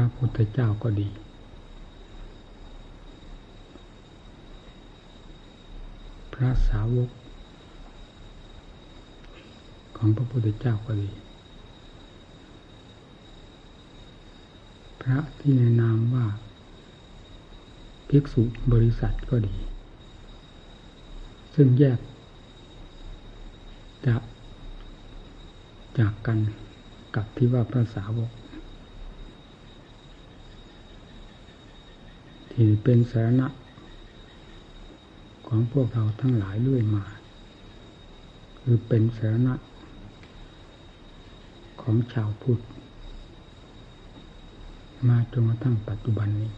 ระพุทธเจ้าก็ดี พระสาวก ของพระพุทธเจ้าก็ดี พระที่ในนามว่าภิกษุบริษัทก็ดี ซึ่งแยกจากจากกันกับที่ว่าพระสาวก ที่เป็นสาระของพวกเราทั้งหลายเรื่อยมา คือเป็นสาระของชาวพุทธมาจนกระทั่งปัจจุบันนี้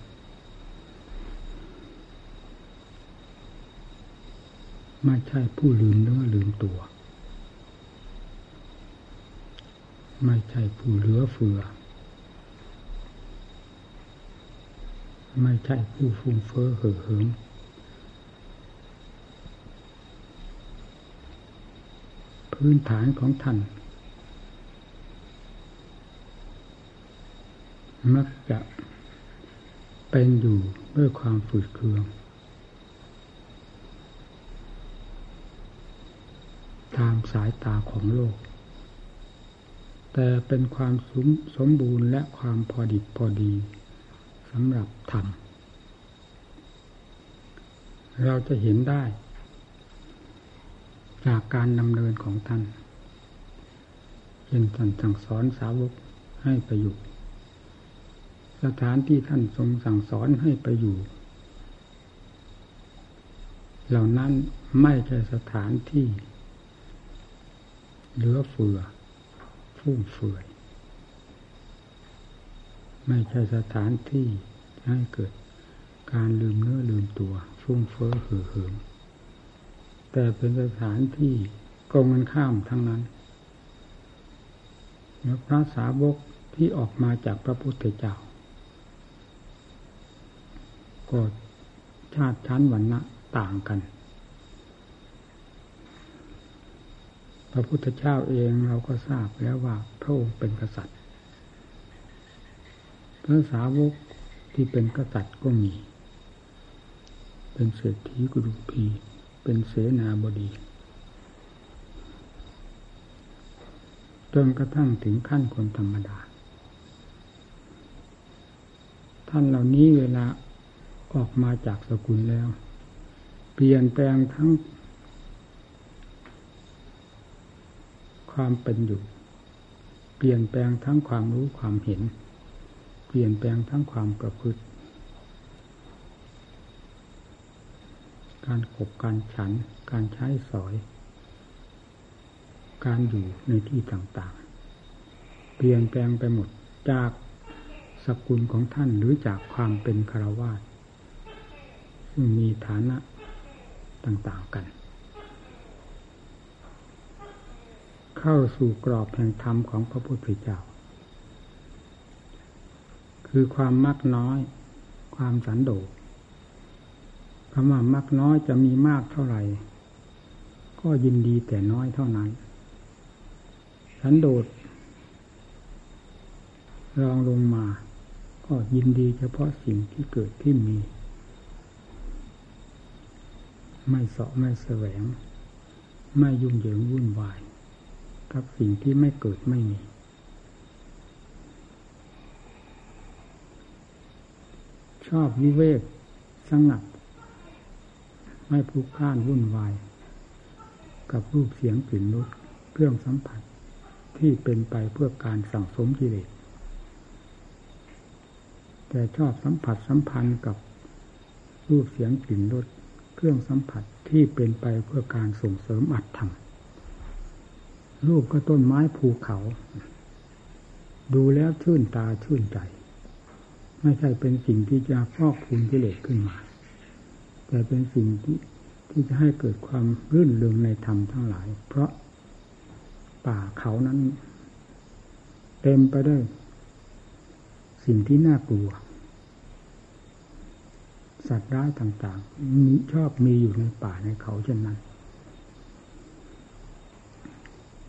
ไม่ใช่ผู้ลืมเนื้อลืมตัว ไม่ใช่ผู้เหลือเฟือ ไม่ใช่ผู้ฟุ้งเฟ้อเห่อเหิมพื้นฐานของท่านมักจะเป็นอยู่ด้วยความฝืดเคือง ตามสายตาของโลก แต่เป็นความสมสมบูรณ์และความพอดิบพอดี สำหรับธรรมเราจะเห็นได้ จากการดำเนินของท่านเช่นท่านสั่งสอนสาวกให้ไปอยู่ สถานที่ท่านทรงสั่งสอนให้ไปอยู่ เหล่านั้นไม่ใช่สถานที่ เหลือเฟือฟุ่มเฟือย ไม่ใช่สถานที่ให้เกิดการลืมเนื้อลืมตัวฟุ้งเฟ้อเห่อเหิมแต่เป็นสถานที่กงกันข้ามทั้งนั้นแล้วพระสาวกที่ออกมาจากพระพุทธเจ้าก็ชาติชั้นวันนะต่างกัน พระพุทธเจ้าเองเราก็ทราบแล้วว่าพระองค์เป็นกษัตริย์ ระสาวกที่เป็นกษัตริย์ก็มี เป็นเศรษฐีกุรุพีเป็นเสนาบดีจนกระทั่งถึงขั้นคนธรรมดา ท่านเหล่านี้เวลาออกมาจากสกุลแล้ว เปลี่ยนแปลงทั้ง ความเป็นอยู่ เปลี่ยนแปลงทั้งความรู้ความเห็น เปลี่ยนแปลงทั้งความประพฤติ การขบการฉัน การใช้สอย การอยู่ในที่ต่างๆ เปลี่ยนแปลงไปหมดจากสกุลของท่านหรือจากความเป็นคารวาสซึ่งมีฐานะต่างๆกัน เข้าสู่กรอบแห่งธรรมของพระพุทธเจ้า คือความมักน้อย ความสันโดษคำว่ามักน้อยจะมีมากเท่าไหร่ ก็ยินดีแต่น้อยเท่านั้น สันโดษรองลงมา ก็ยินดีเฉพาะสิ่งที่เกิดที่มี ไม่เสาะไม่แสวง ไม่ยุ่งเหยิงวุ่นวาย กับสิ่งที่ไม่เกิดไม่มี ชอบวิเวกสงัด ไม่ผูกพ่านวุ่นวาย กับรูปเสียงกลิ่นรสเครื่องสัมผัสที่เป็นไปเพื่อการสั่งสมกิเลสแต่ชอบสัมผัสสัมพันธ์กับรูปเสียงกลิ่นรสเครื่องสัมผัสที่เป็นไปเพื่อการส่งเสริมอัตธรรมรูปก็ต้นไม้ภูเขา ดูแล้วชื่นตาชื่นใจ ไม่ใช่เป็นสิ่งที่จะฟอกภูมิกิเลสขึ้นมา แต่เป็นสิ่งที่ที่จะให้เกิดความรื่นเริงในธรรมทั้งหลาย เพราะป่าเขานั้น เต็มไปด้วยสิ่งที่น่ากลัว สัตว์ร้ายต่างๆมีชอบมีอยู่ในป่าในเขาเช่นนั้น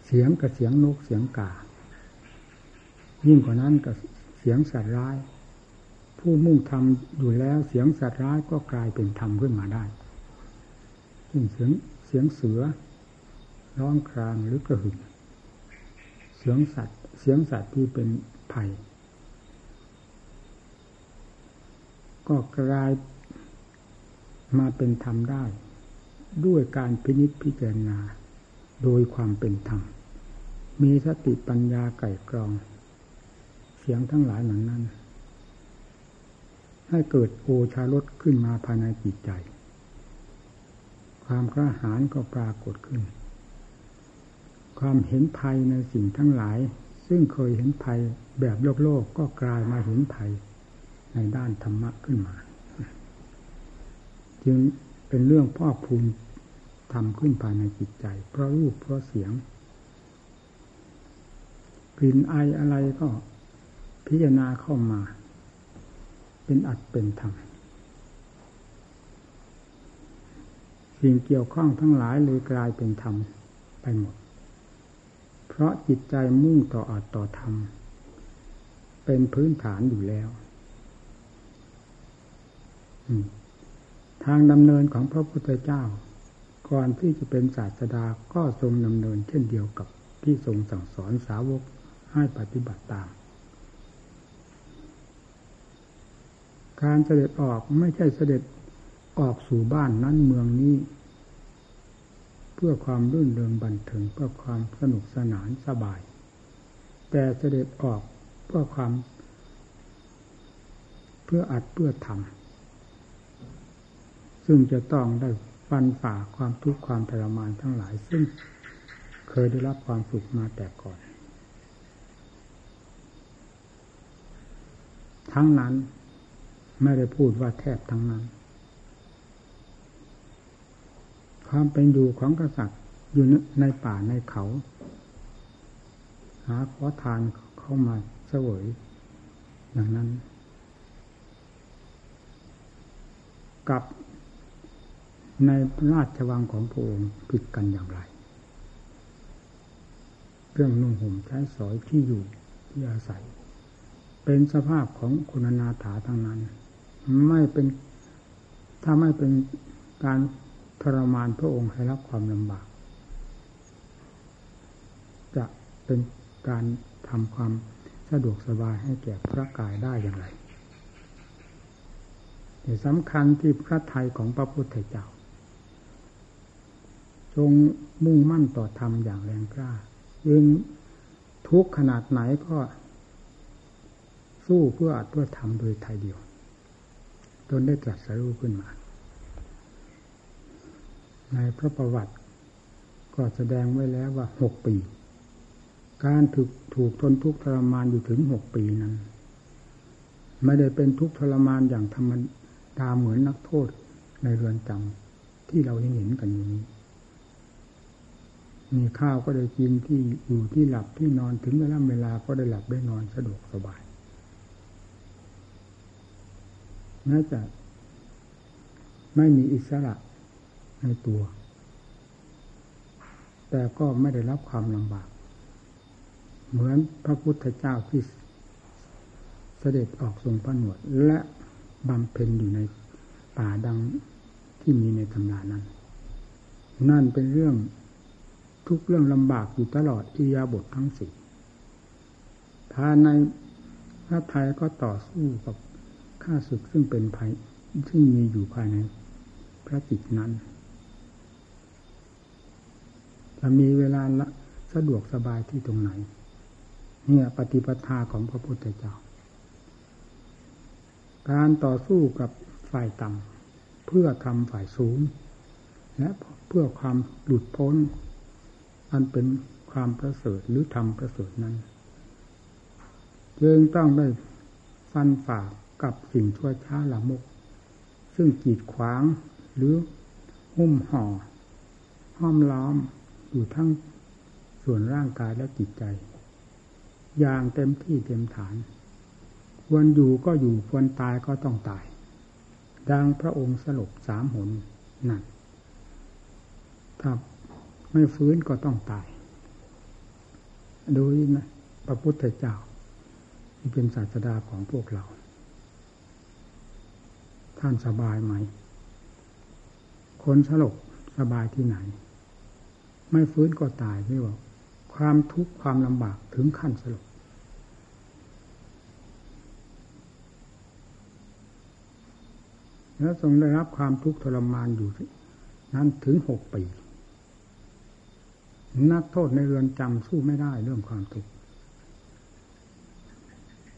เสียงกับเสียงนกเสียงกา ยิ่งกว่านั้นกับเสียงสัตว์ร้าย ผู้มุ่งทำอยู่แล้วเสียงสัตว์ร้ายก็กลายเป็นธรรมขึ้นมาได้เช่นเสียงเสียงเสือร้องครางหรือกระหึ่มเสียงสัตว์ เสียงสัตว์ที่เป็นภัย ก็กลายมาเป็นธรรมได้ ด้วยการพินิจพิจารณา โดยความเป็นธรรม มีสติปัญญาไก่กรอง เสียงทั้งหลายเหล่านั้น ให้เกิดโอชารสขึ้นมาภายในจิตใจ ความกระหายก็ปรากฏขึ้น ความเห็นภัยในสิ่งทั้งหลาย ซึ่งเคยเห็นภัยแบบโลกโลกก็กลายมาเห็นภัยในด้านธรรมะขึ้นมา จึงเป็นเรื่องพ่อภูมิทำขึ้นภายในจิตใจ เพราะรูปเพราะเสียงกลิ่นไออะไรก็พิจารณาเข้ามา เป็นอัดเป็นธรรมสิ่งเกี่ยวข้องทั้งหลายเลยกลายเป็นธรรมไปหมด เพราะจิตใจมุ่งต่ออัดต่อธรรม เป็นพื้นฐานอยู่แล้วทางดำเนินของพระพุทธเจ้า ก่อนที่จะเป็นศาสดาก็ทรงดำเนินเช่นเดียวกับที่ทรงสั่งสอนสาวกให้ปฏิบัติตาม การเสด็จออกไม่ใช่เสด็จออกสู่บ้านนั้นเมืองนี้ เพื่อความรื่นเริงบันเทิงเพื่อความสนุกสนานสบาย แต่เสด็จออกเพื่อความ เพื่ออัดเพื่อทำซึ่งจะต้องได้ฟันฝ่าความทุกข์ความทรมานทั้งหลาย ซึ่งเคยได้รับความสุขมาแต่ก่อน ทั้งนั้น ไม่ได้พูดว่าแทบทั้งนั้น ความเป็นอยู่ของกษัตริย์อยู่ในป่าในเขา หาขอทานเข้ามาเสวยอย่างนั้น กับในราชวังของพระองค์ผิดกันอย่างไร เรื่องนุ่งห่มใช้สอยที่อยู่ที่อาศัย เป็นสภาพของคุณนาถาทั้งนั้น ไม่เป็น ถ้าไม่เป็นการทรมานพระองค์ให้รับความลำบาก จะเป็นการทำความสะดวกสบายให้แก่พระกายได้อย่างไรแต่สำคัญที่พระไทยของพระพุทธเจ้าทรงมุ่งมั่นต่อธรรมอย่างแรงกล้ายิงทุกขนาดไหนก็สู้เพื่ออัดเพื่อทำโดยไทยเดียว จนได้ตรัสรู้ขึ้นมา ในพระประวัติ ก็แสดงไว้แล้วว่าหกปี การถูกถูกทนทุกข์ทรมานอยู่ถึงหกปีนั้น ไม่ได้เป็นทุกข์ทรมานอย่างธรรมดาเหมือนนักโทษในเรือนจำที่เราเห็นกันอยู่นี้มีข้าวก็ได้กินที่อยู่ที่หลับที่นอนถึงเวลาเวลาก็ได้หลับได้นอนสะดวกสบาย แม้จะไม่มีอิสระในตัว แต่ก็ไม่ได้รับความลำบาก เหมือนพระพุทธเจ้าที่เสด็จออกทรงพระหนวด และบำเพ็ญอยู่ในป่าดังที่มีในตำรานั้น นั่นเป็นเรื่องทุกเรื่องลำบากอยู่ตลอดอิยาบททั้งสี่ภายในพระไทยก็ต่อสู้กับ ข้าศึกซึ่งเป็นภัยซึ่งมีอยู่ภายในพระจิตนั้นจะมีเวลาละสะดวกสบายที่ตรงไหน เนี่ยปฏิปทาของพระพุทธเจ้า การต่อสู้กับฝ่ายต่ำเพื่อทำฝ่ายสูง และเพื่อความหลุดพ้น อันเป็นความประเสริฐหรือธรรมประเสริฐนั้น จึงต้องได้ฟันฝ่า กับสิ่งชั่วช้าละมกซึ่งกีดขวางหรือหุ้มห่อ ห้อมล้อมอยู่ทั้งส่วนร่างกายและจิตใจ อย่างเต็มที่เต็มฐาน ควรอยู่ก็อยู่ควรตายก็ต้องตาย ดังพระองค์สลบสามหนนั่นถ้าไม่ฟื้นก็ต้องตาย ดูนะพระพุทธเจ้าที่เป็นศาสดาของพวกเรา ท่านสบายไหม คนสลบสบายที่ไหน ไม่ฟื้นก็ตายไม่บอกความทุกข์ความลำบากถึงขั้นสลบแล้วทรงได้รับความทุกข์ทรมานอยู่นั้นถึงหกปีนักโทษในเรือนจำสู้ไม่ได้เรื่องความทุกข์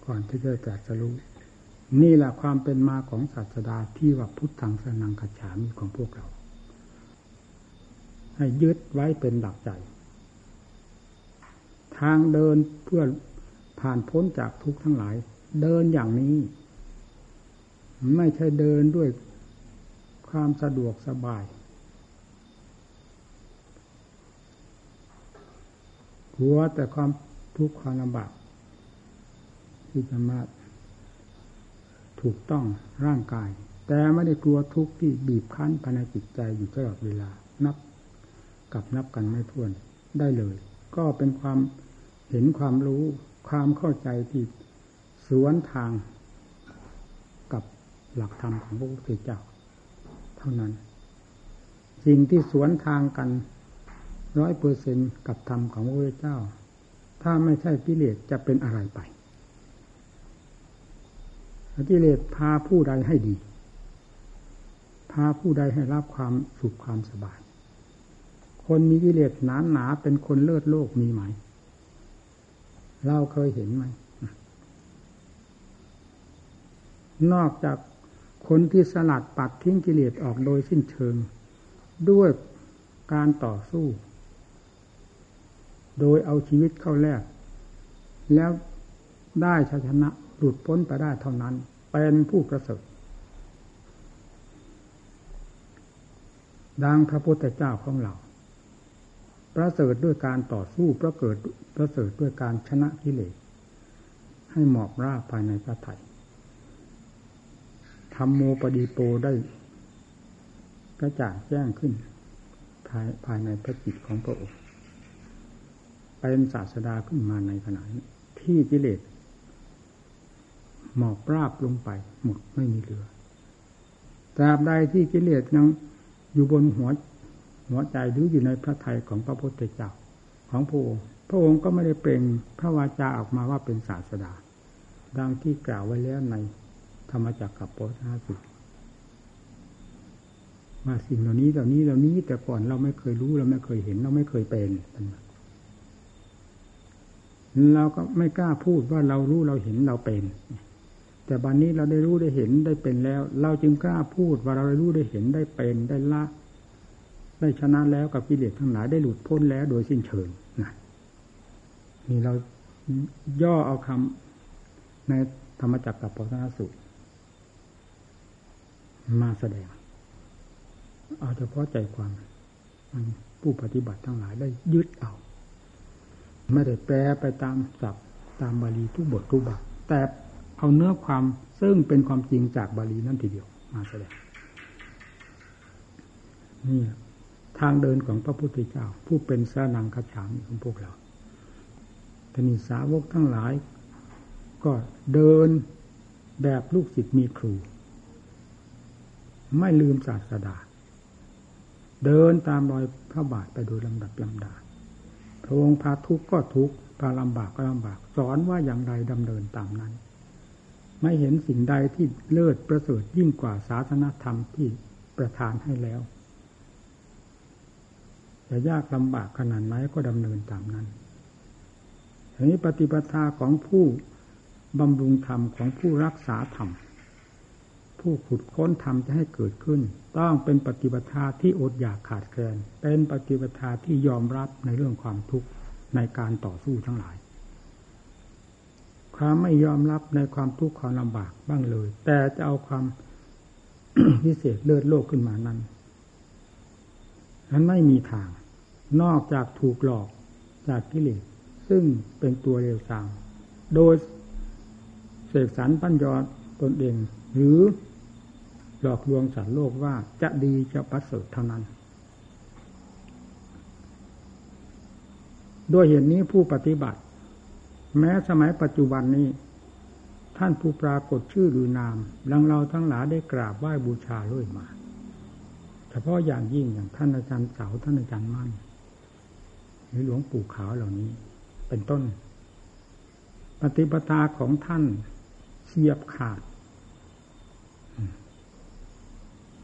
ก่อนที่จะแตกจะรู้ นี่แหละความเป็นมาของศาสดาที่ว่าพุทธังสนังกัจฉามีของพวกเรา ให้ยึดไว้เป็นหลักใจ ทางเดินเพื่อผ่านพ้นจากทุกข์ทั้งหลาย เดินอย่างนี้ ไม่ใช่เดินด้วยความสะดวกสบายกลัวแต่ความทุกข์ความลำบากที่จะมา ถูกต้องร่างกาย แต่ไม่ได้กลัวทุกข์ที่บีบคั้นภายในจิตใจอยู่ตลอดเวลานับกับนับกันไม่ถ้วนได้เลย ก็เป็นความเห็นความรู้ความเข้าใจที่สวนทางกับหลักธรรมของพระพุทธเจ้า เท่านั้น สิ่งที่สวนทางกันร้อยเปอร์เซนกับธรรมของพระพุทธเจ้า ถ้าไม่ใช่กิเลสจะเป็นอะไรไป กิเลสพาผู้ใดให้ดี พาผู้ใดให้รับความสุขความสบาย คนมีกิเลสหนาหนาเป็นคนเลิศโลกมีไหม เราเคยเห็นไหม นอกจากคนที่สลัดปัดทิ้งกิเลสออกโดยสิ้นเชิง ด้วยการต่อสู้ โดยเอาชีวิตเข้าแลกแล้วได้ชัยชนะ หลุดพ้นไปได้เท่านั้น เป็นผู้ประเสริฐดังพระพุทธเจ้าของเรา ประเสริฐด้วยการต่อสู้ประเกิดประเสริฐด้วยการชนะกิเลสให้หมอบราบภายในพระไถ่ธรรมโมปดีโปได้กระจ่างแจ้งขึ้น ภายภายในพระจิตของพระองค์เป็นศาสดาขึ้นมาในขณะที่กิเลส หมอบราบลงไป หมดไม่มีเหลือตราบใดที่กิเลสยังอยู่บนหัวหัวใจหรืออยู่ในพระทัยของพระพุทธเจ้าของพระองค์พระองค์ก็ไม่ได้เปล่งพระวาจาออกมาว่าเป็นศาสดา ดังที่กล่าวไว้แล้วในธรรมจักรกับโพธาสุว่าสิ่งเหล่านี้เหล่านี้เหล่านี้แต่ก่อนเราไม่เคยรู้เราไม่เคยเห็นเราไม่เคยเป็นเราก็ไม่กล้าพูดว่าเรารู้เราเห็นเราเป็น แต่บัดนนี้เราได้รู้ได้เห็นได้เป็นแล้ว เราจึงกล้าพูดว่าเราได้รู้ได้เห็นได้เป็นได้ละได้ชนะแล้วกับกิเลสทั้งหลายได้หลุดพ้นแล้วโดยสิ้นเชิงนะนี่เราย่อเอาคำในธรรมจักรกับปวัตสุมาแสดง เอาเฉพาะใจความผู้ปฏิบัติทั้งหลายได้ยึดเอา ไม่ได้แปลไปตามศัพท์ตามบาลีทุกบททุกบทแต่ เอาเนื้อความซึ่งเป็นความจริงจากบาลีนั่นทีเดียวมาแสดงนี่ทางเดินของพระพุทธเจ้า ผู้เป็นสานังคฉามของพวกเราทนิสาวกทั้งหลาย ก็เดินแบบลูกศิษย์มีครู ไม่ลืมศาสดา เดินตามรอยพระบาทไปโดยลำดับลำดาพระองค์พาทุกข์ก็ทุกข์พาลำบากก็ลำบาก สอนว่าอย่างไรดำเนินตามนั้น ไม่เห็นสิ่งใดที่เลิศประเสริฐยิ่งกว่าศาสนธรรมที่ประทานให้แล้วจะยากลำบากขนาดไหนก็ดำเนินตามนั้นทีนี้ปฏิปทาของผู้บำรุงธรรมของผู้รักษาธรรมผู้ขุดค้นทำจะให้เกิดขึ้น ต้องเป็นปฏิบัติที่อดอยากขาดแคลนเป็นปฏิบัติที่ยอมรับในเรื่องความทุกข์ในการต่อสู้ทั้งหลาย ความไม่ยอมรับในความทุกข์ความลำบากบ้างเลย แต่จะเอาความพิเศษเลิศโลกขึ้นมานั้นนั้นไม่มีทาง นอกจากถูกหลอกจากกิเลสซึ่งเป็นตัวเร็วสามโดยเสกสรรปัญญาตนเอง หรือหลอกลวงสัตว์โลกว่าจะดีจะประเสริฐเท่านั้น ด้วยเหตุนนี้ผู้ปฏิบัติ แม้สมัยปัจจุบันนี้ ท่านผู้ปรากฏชื่อหรือนามลังเราทั้งหลายได้กราบไหว้บูชาเรื่อยมาเฉพาะอย่างยิ่งอย่างท่านอาจารย์เสาท่านอาจารย์มั่นหรือหลวงปู่ขาวเหล่านี้ เป็นต้น ปฏิปทาของท่านเสียบขาด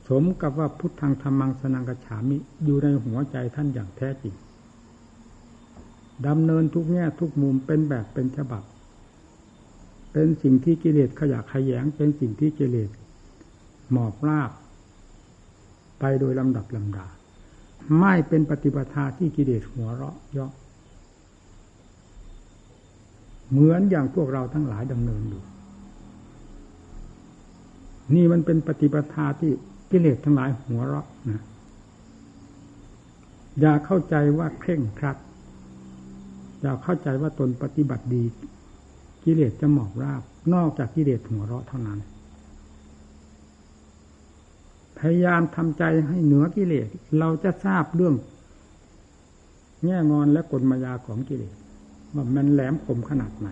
สมกับว่าพุทธังธรรมังสนังกฉามิอยู่ในหัวใจท่านอย่างแท้จริง ดำเนินทุกแง่ทุกมุมเป็นแบบเป็นฉบับ เป็นสิ่งที่กิเลสขยะขยง เป็นสิ่งที่กิเลสหมอบราบ ไปโดยลำดับลำดา ไม่เป็นปฏิปทาที่กิเลสหัวเราะย่อเหมือนอย่างพวกเราทั้งหลายดำเนินอยู่ นี่มันเป็นปฏิปทาที่กิเลสทั้งหลายหัวเราะนะอย่าเข้าใจว่าเคร่งครัด อย่าเข้าใจว่าตนปฏิบัติดี กิเลสจะหมอบราบ นอกจากกิเลสหัวเราะเท่านั้น พยายามทำใจให้เหนือกิเลส เราจะทราบเรื่อง แง่งอนและกลมายาของกิเลสว่ามันแหลมคมขนาดไหน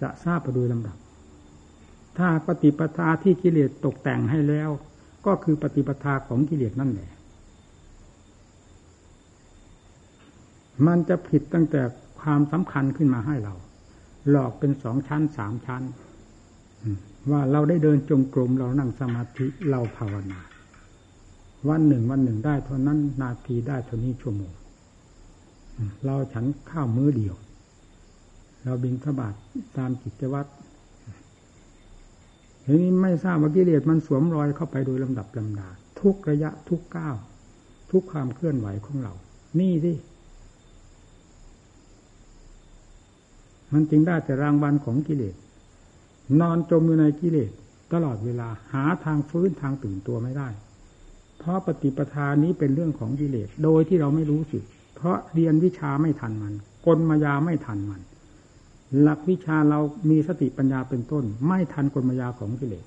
จะทราบไปโดยลำดับ ถ้าปฏิปทาที่กิเลสตกแต่งให้แล้ว ก็คือปฏิปทาของกิเลสนั่นแหละ มันจะผิดตั้งแต่ความสำคัญขึ้นมาให้เรา หลอกเป็นสองชั้นสามชั้นว่าเราได้เดินจงกรมเรานั่งสมาธิเราภาวนา วันหนึ่งวันหนึ่งได้เท่านั้น นาทีได้เท่านี้ชั่วโมงเราฉันข้าวมื้อเดียว เราบินทบาทตามกิจวัตรทีนี้ไม่ทราบว่ากิเลสมันสวมรอยเข้าไปโดยลำดับลำดา ทุกระยะทุกก้าวทุกความเคลื่อนไหวของเรา นี่สิ มันจึงได้แต่รางวัลของกิเลส นอนจมอยู่ในกิเลส ตลอดเวลาหาทางฟื้นทางตื่นตัวไม่ได้ เพราะปฏิปทานี้เป็นเรื่องของกิเลส โดยที่เราไม่รู้สึก เพราะเรียนวิชาไม่ทันมันกลมายาไม่ทันมัน หลักวิชาเรามีสติปัญญาเป็นต้น ไม่ทันกลมายาของกิเลส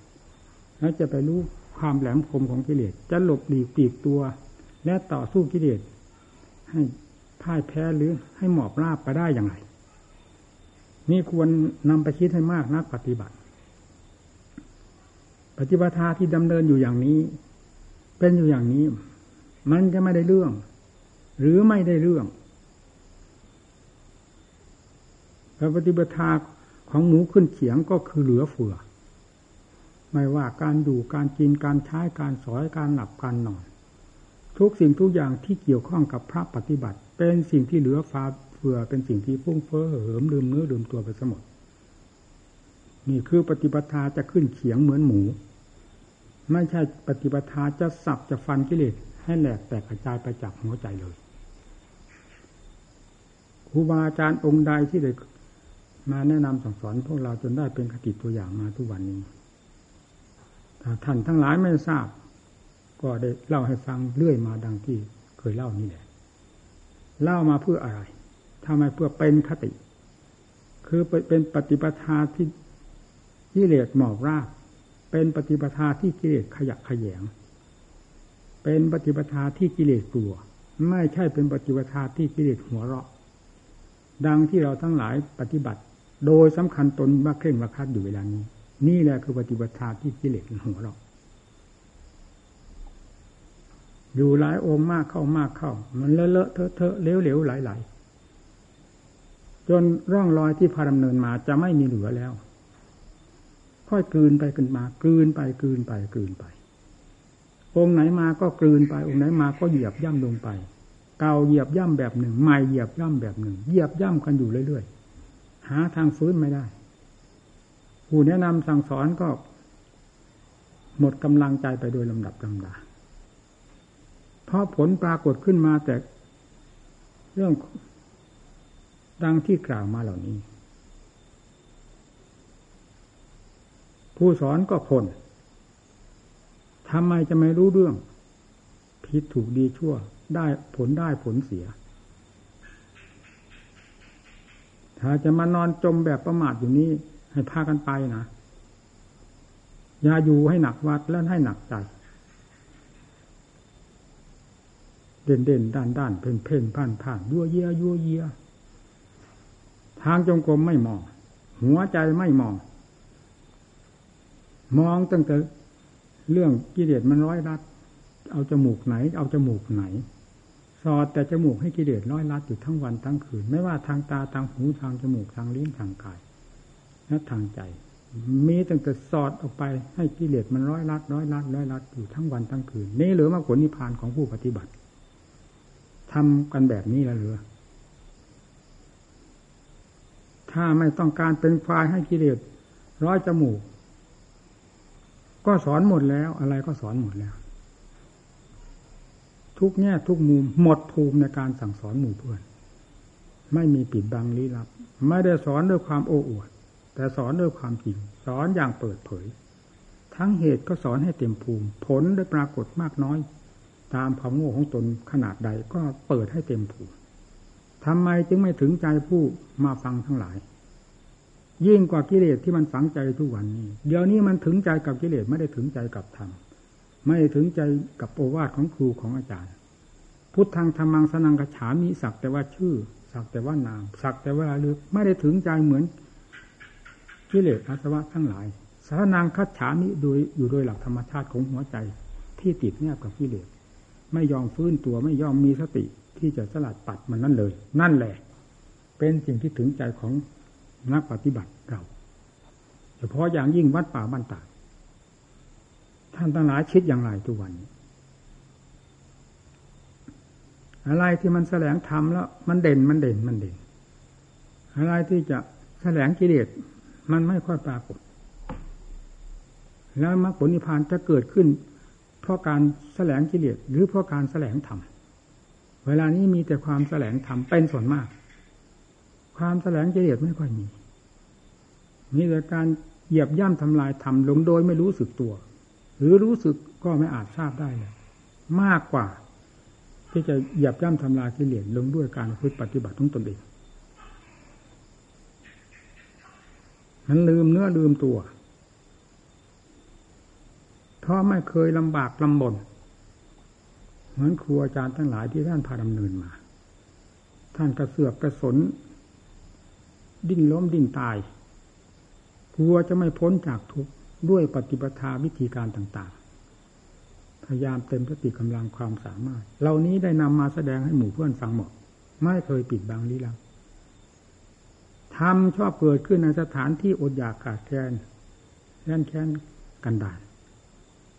แล้วจะไปรู้ความแหลมคมของกิเลส จะหลบหลีกปีกตัว และต่อสู้กิเลสให้พ่ายแพ้หรือให้หมอบราบไปได้อย่างไร นี่ควรนำไปคิดให้มากนักปฏิบัติ ปฏิบัติที่ดำเนินอยู่อย่างนี้ เป็นอยู่อย่างนี้ มันจะไม่ได้เรื่อง หรือไม่ได้เรื่องปฏิบัติของหมูขึ้นเขียงก็คือเหลือเฟือ ไม่ว่าการอยู่การกินการใช้การสอยการหลับการนอน ทุกสิ่งทุกอย่างที่เกี่ยวข้องกับพระปฏิบัติ เป็นสิ่งที่เหลือฟ้า เพื่อเป็นสิ่งที่พุ่งเฟ้อเหิมลืมเนื้อลืมตัวไปสมดนี่คือปฏิปทาจะขึ้นเขียงเหมือนหมู ไม่ใช่ปฏิปทาจะสับจะฟันกิเลสให้แหลกแตกกระจายไปจากหัวใจเลยครูบาอาจารย์องค์ใดที่ได้มาแนะนำสั่งสอนพวกเราจนได้เป็นคติตัวอย่างมาทุกวันนี้ถ้าท่านทั้งหลายไม่ทราบ ก็ได้เล่าให้ฟังเรื่อยมาดังที่เคยเล่านี่แหละ เล่ามาเพื่ออะไร ทำไมเพื่อเป็นคติ คือเป็นปฏิปทาที่กิเลสหมอบรากเป็นปฏิปทาที่กิเลสขยักขยง เป็นปฏิปทาที่กิเลสกลัว ไม่ใช่เป็นปฏิปทาที่กิเลสหัวเราะ ดังที่เราทั้งหลายปฏิบัติ โดยสำคัญตนว่าเคร่งว่าคัดอยู่เวลานี้ นี่แหละคือปฏิปทาที่กิเลสหัวเราะ อยู่หลายองค์มากเข้ามากเข้า มันเลอะเลอะเทอะเทอะเลี้ยวเหลวไหลไหล จนร่องรอยที่พาดำเนินมาจะไม่มีเหลือแล้ว ค่อยกลืนไปขึ้นมากลืนไปกลืนไปกลืนไป องค์ไหนมาก็กลืนไป องค์ไหนมาก็เหยียบย่ำลงไป เก่าเหยียบย่ำแบบหนึ่งใหม่เหยียบย่ำแบบหนึ่ง เหยียบย่ำกันอยู่เรื่อยๆหาทางฟื้นไม่ได้ ผู้แนะนำสั่งสอนก็ หมดกำลังใจไปโดยลำดับลำดาเพราะผลปรากฏขึ้นมาแต่เรื่อง ดังที่กล่าวมาเหล่านี้ ผู้สอนก็คนทำไมจะไม่รู้เรื่อง ผิดถูกดีชั่ว ได้ผลได้ผลเสีย ถ้าจะมานอนจมแบบประมาทอยู่นี้ ให้พากันไปนะอย่าอยู่ให้หนักวัดและให้หนักใจ เด่นเด่นด้านด้านเพ่นเพ่นผ่านผ่านยั่วเยียยั่วเยีย ทางจงกรมไม่มอง หัวใจไม่มอง มองตั้งแต่เรื่องกิเลสมันร้อยรัด เอาจมูกไหน เอาจมูกไหน สอดแต่จมูกให้กิเลสร้อยรัดอยู่ทั้งวันทั้งคืน ไม่ว่าทางตาทางหูทางจมูกทางลิ้นทางกายและทางใจ มีตั้งแต่สอดออกไปให้กิเลสมันร้อยรัดร้อยรัดร้อยรัดอยู่ทั้งวันทั้งคืน นี่หรือมาผลนิพพานของผู้ปฏิบัติทำกันแบบนี้แล้วหรือ ถ้าไม่ต้องการเป็นควายให้กิเลสร้อยจมูก ก็สอนหมดแล้ว อะไรก็สอนหมดแล้ว ทุกแง่ทุกมุมหมดภูมิในการสั่งสอนหมู่เพื่อน ไม่มีปิดบังลี้ลับ ไม่ได้สอนด้วยความโอ้อวด แต่สอนด้วยความจริง สอนอย่างเปิดเผย ทั้งเหตุก็สอนให้เต็มภูมิ ผลได้ปรากฏมากน้อย ตามความโง่ของตนขนาดใดก็เปิดให้เต็มภูมิ ทำไมจึงไม่ถึงใจผู้มาฟังทั้งหลาย ยิ่งกว่ากิเลสที่มันฝังใจทุกวันนี้ เดี๋ยวนี้มันถึงใจกับกิเลสไม่ได้ถึงใจกับธรรมไม่ถึงใจกับโอวาทของครูของอาจารย์ พุทธังธรรมังสนังกระฉามีสักแต่ว่าชื่อ สักแต่ว่านาม สักแต่ว่าลึกไม่ได้ถึงใจเหมือนกิเลสอาสวะทั้งหลายสารนางคัดฉามิโดยอยู่โดยหลักธรรมชาติของหัวใจที่ติดแนบกับกิเลสไม่ยอมฟื้นตัวไม่ยอมมีสติ ที่จะสลัดปัดมันนั่นเลย นั่นแหละ เป็นสิ่งที่ถึงใจของนักปฏิบัติเราเฉพาะอย่างยิ่งวัดป่าบ้านตาท่านตั้งหลายคิดอย่างไรทุกวันนี้อะไรที่มันแสลงธรรมแล้ว มันเด่นมันเด่นมันเด่น อะไรที่จะแสลงกิเลสมันไม่ค่อยปรากฏ แล้วมรรคผลนิพพานจะเกิดขึ้น เพราะการแสลงกิเลสหรือเพราะการแสลงธรรม เวลานี้มีแต่ความแสลงธรรมเป็นส่วนมาก ความแสลงกิเลสไม่ค่อยมีมีแต่การเหยียบย่ำทำลายธรรมลงโดยไม่รู้สึกตัว หรือรู้สึกก็ไม่อาจทราบได้เลยมากกว่า ที่จะเหยียบย่ำทำลายกิเลสลงด้วยการพึ่ปฏิบัติของตนเองมันลืมเนื้อลืมตัวเพราะไม่เคยลำบากลำบน เหมือนครูอาจารย์ทั้งหลายที่ท่านพาดำเนินมา ท่านกระเสือกกระสน ดิ้นล้มดิ้นตายกลัวจะไม่พ้นจากทุกข์ด้วยปฏิปทาวิธีการต่างๆ พยายามเต็มสติกำลังความสามารถ เหล่านี้ได้นำมาแสดงให้หมู่เพื่อนฟังหมดไม่เคยปิดบังลี้ลับทำชอบเกิดขึ้นในสถานที่อดอยากขาดแคลนแค้นแค้นกันดาน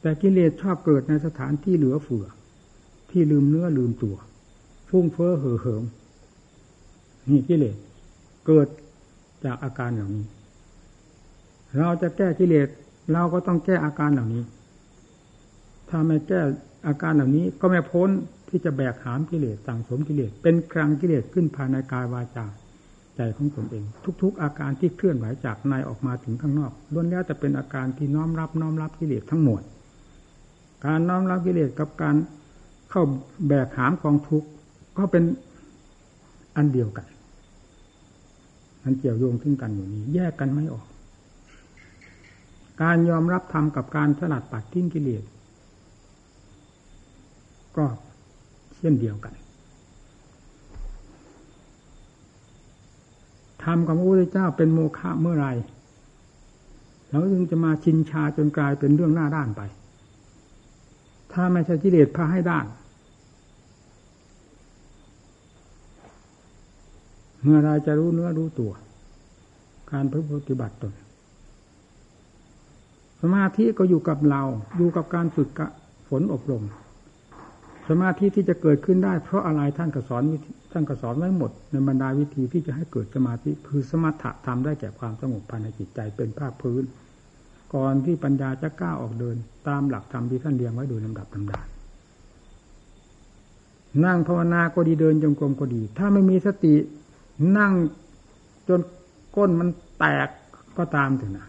แต่กิเลสชอบเกิดในสถานที่เหลือเฟือ ที่ลืมเนื้อลืมตัวฟุ้งเฟ้อเห่อเหิมนี่กิเลสเกิดจากอาการเหล่านี้ เราจะแก้กิเลสเราก็ต้องแก้อาการเหล่านี้ ถ้าไม่แก้อาการเหล่านี้ก็ไม่พ้นที่จะแบกหามกิเลสสั่งสมกิเลสเป็นครังกิเลสขึ้นภายในกายวาจาใจของตนเอง ทุก ๆ อาการที่เคลื่อนไหวจากในออกมาถึงข้างนอกล้วนแล้วจะเป็นอาการที่น้อมรับน้อมรับกิเลสทั้งหมด การน้อมรับกิเลสกับการ เข้าแบกหามกองทุกข์ก็เป็นอันเดียวกันมันเกี่ยวโยงขึ้นกันอยู่นี้ แยกกันไม่ออก การยอมรับธรรมกับการสลัดปัดทิ้งกิเลสก็เช่นเดียวกันธรรมของพระพุทธเจ้าเป็นโมฆะเมื่อไรเราจึงจะมาชินชาจนกลายเป็นเรื่องหน้าด้านไป ถ้าไม่ใช่กิเลสพาให้ด้าน เมื่อไรจะรู้เนื้อรู้ตัว การปฏิบัติตนสมาธิก็อยู่กับเรา อยู่กับการฝึกฝนอบรม สมาธิที่จะเกิดขึ้นได้ เพราะอะไรท่านก็สอนท่านก็สอนไว้หมด ในบรรดาวิธีที่จะให้เกิดสมาธิ คือสมถะทำได้แก่ความสงบภายในจิตใจเป็นภาคพื้น ก่อนที่ปัญญาจะกล้าออกเดิน ตามหลักธรรมที่ท่านเรียงไว้โดยลำดับลำดานั่งภาวนาก็ดีเดินจงกรมก็ดี ถ้าไม่มีสติ นั่งจนก้นมันแตกก็ตามถึงนะ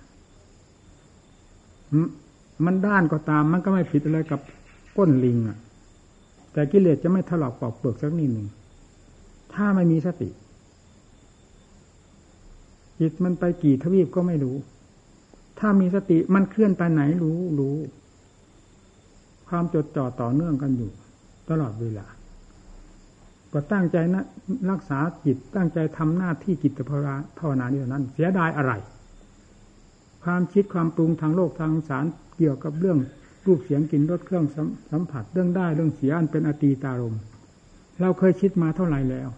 มันด้านก็ตามมันก็ไม่ผิดอะไรกับก้นลิงอะ แต่กิเลสจะไม่ถลอกปอกเปลือกสักนิดหนึ่งถ้าไม่มีสติจิตมันไปกี่ทวีปก็ไม่รู้ ถ้ามีสติมันเคลื่อนไปไหนรู้รู้ ความจดจ่อต่อเนื่องกันอยู่ ตลอดเวลา ก็ตั้งใจนะรักษาจิตตั้งใจทำหน้าที่จิตภาวนานี้นั้น เสียดายอะไร ความคิดความปรุงทางโลกทางสารเกี่ยวกับเรื่องรูปเสียงกลิ่นรสเครื่องสัมผัสเรื่องได้เรื่องเสียอันเป็นอตีตารมเราเคยคิดมาเท่าไหร่แล้ว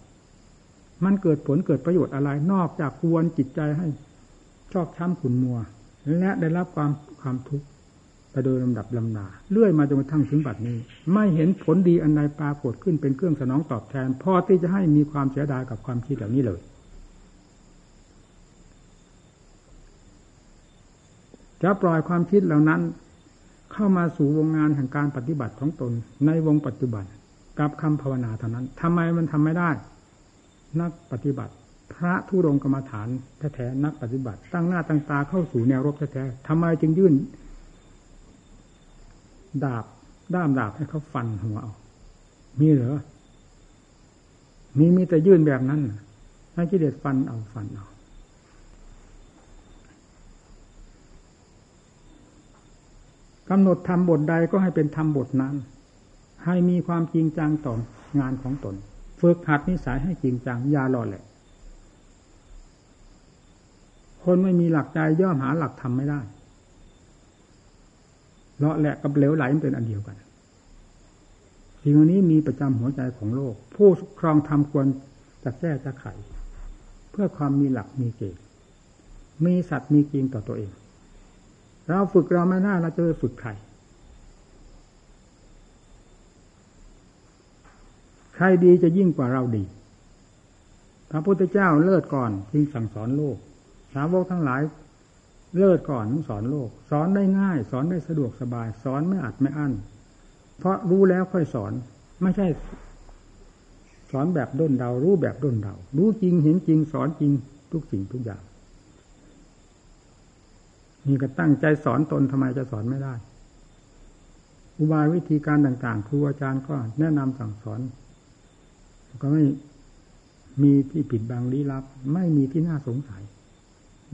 มันเกิดผลเกิดประโยชน์อะไร นอกจากกวนจิตใจให้ชอบช้ำขุนมัว และได้รับความความทุกข์ โดยลำดับลำดาเลื่อยมาจนกระทั่งถึงบัดนี้ ไม่เห็นผลดีอันใดปรากฏขึ้นเป็นเครื่องสนองตอบแทนพอที่จะให้มีความเสียดายกับความคิดเหล่านี้เลย จะปล่อยความคิดเหล่านั้น เข้ามาสู่วงงานแห่งการปฏิบัติของตน ในวงปัจจุบันกับคำภาวนาเท่านั้นทำไมมันทำไม่ได้ นักปฏิบัติ พระทุรงกรรมฐานแท้ๆนักปฏิบัติ ตั้งหน้าตั้งตาเข้าสู่แนวรบแท้ๆทำไมจึงยื่น ดาบด้ามดาบให้เขาฟันหัวเอามีเหรอ มีมีแต่ยื่นแบบนั้นให้กิเลสฟันเอาฟันเอา กำหนดทำบทใดก็ให้เป็นทำบทนั้น ให้มีความจริงจังต่องานของตน ฝึกหัดนิสัยให้จริงจังอย่าหล่อแหละ คนไม่มีหลักใจย่อมหาหลักธรรมไม่ได้ เลาะแหละกับเหลวไหลมันเป็นอันเดียวกันสิ่งนี้มีประจำหัวใจของโลก ผู้ครองธรรมควรจะแก้จะไข เพื่อความมีหลักมีเกณฑ์มีสัตว์มีจริงต่อตัวเอง เราฝึกเราไม่ได้เราจะฝึกใคร ใครดีจะยิ่งกว่าเราดี พระพุทธเจ้าเลิศก่อนจึงสั่งสอนโลก สาวกทั้งหลาย เลิศก่อนต้องสอนโลก สอนได้ง่าย สอนได้สะดวกสบาย สอนไม่อัดไม่อั้น เพราะรู้แล้วค่อยสอน ไม่ใช่ สอนแบบด้นเดา รู้แบบด้นเดา รู้จริงเห็นจริง สอนจริงทุกสิ่งทุกอย่างมีก็ตั้งใจสอนตนทำไมจะสอนไม่ได้ อุบายวิธีการต่างๆ ครูอาจารย์ก็แนะนำสั่งสอน ก็ไม่มีที่ผิดบางลี้ลับ ไม่มีที่น่าสงสัย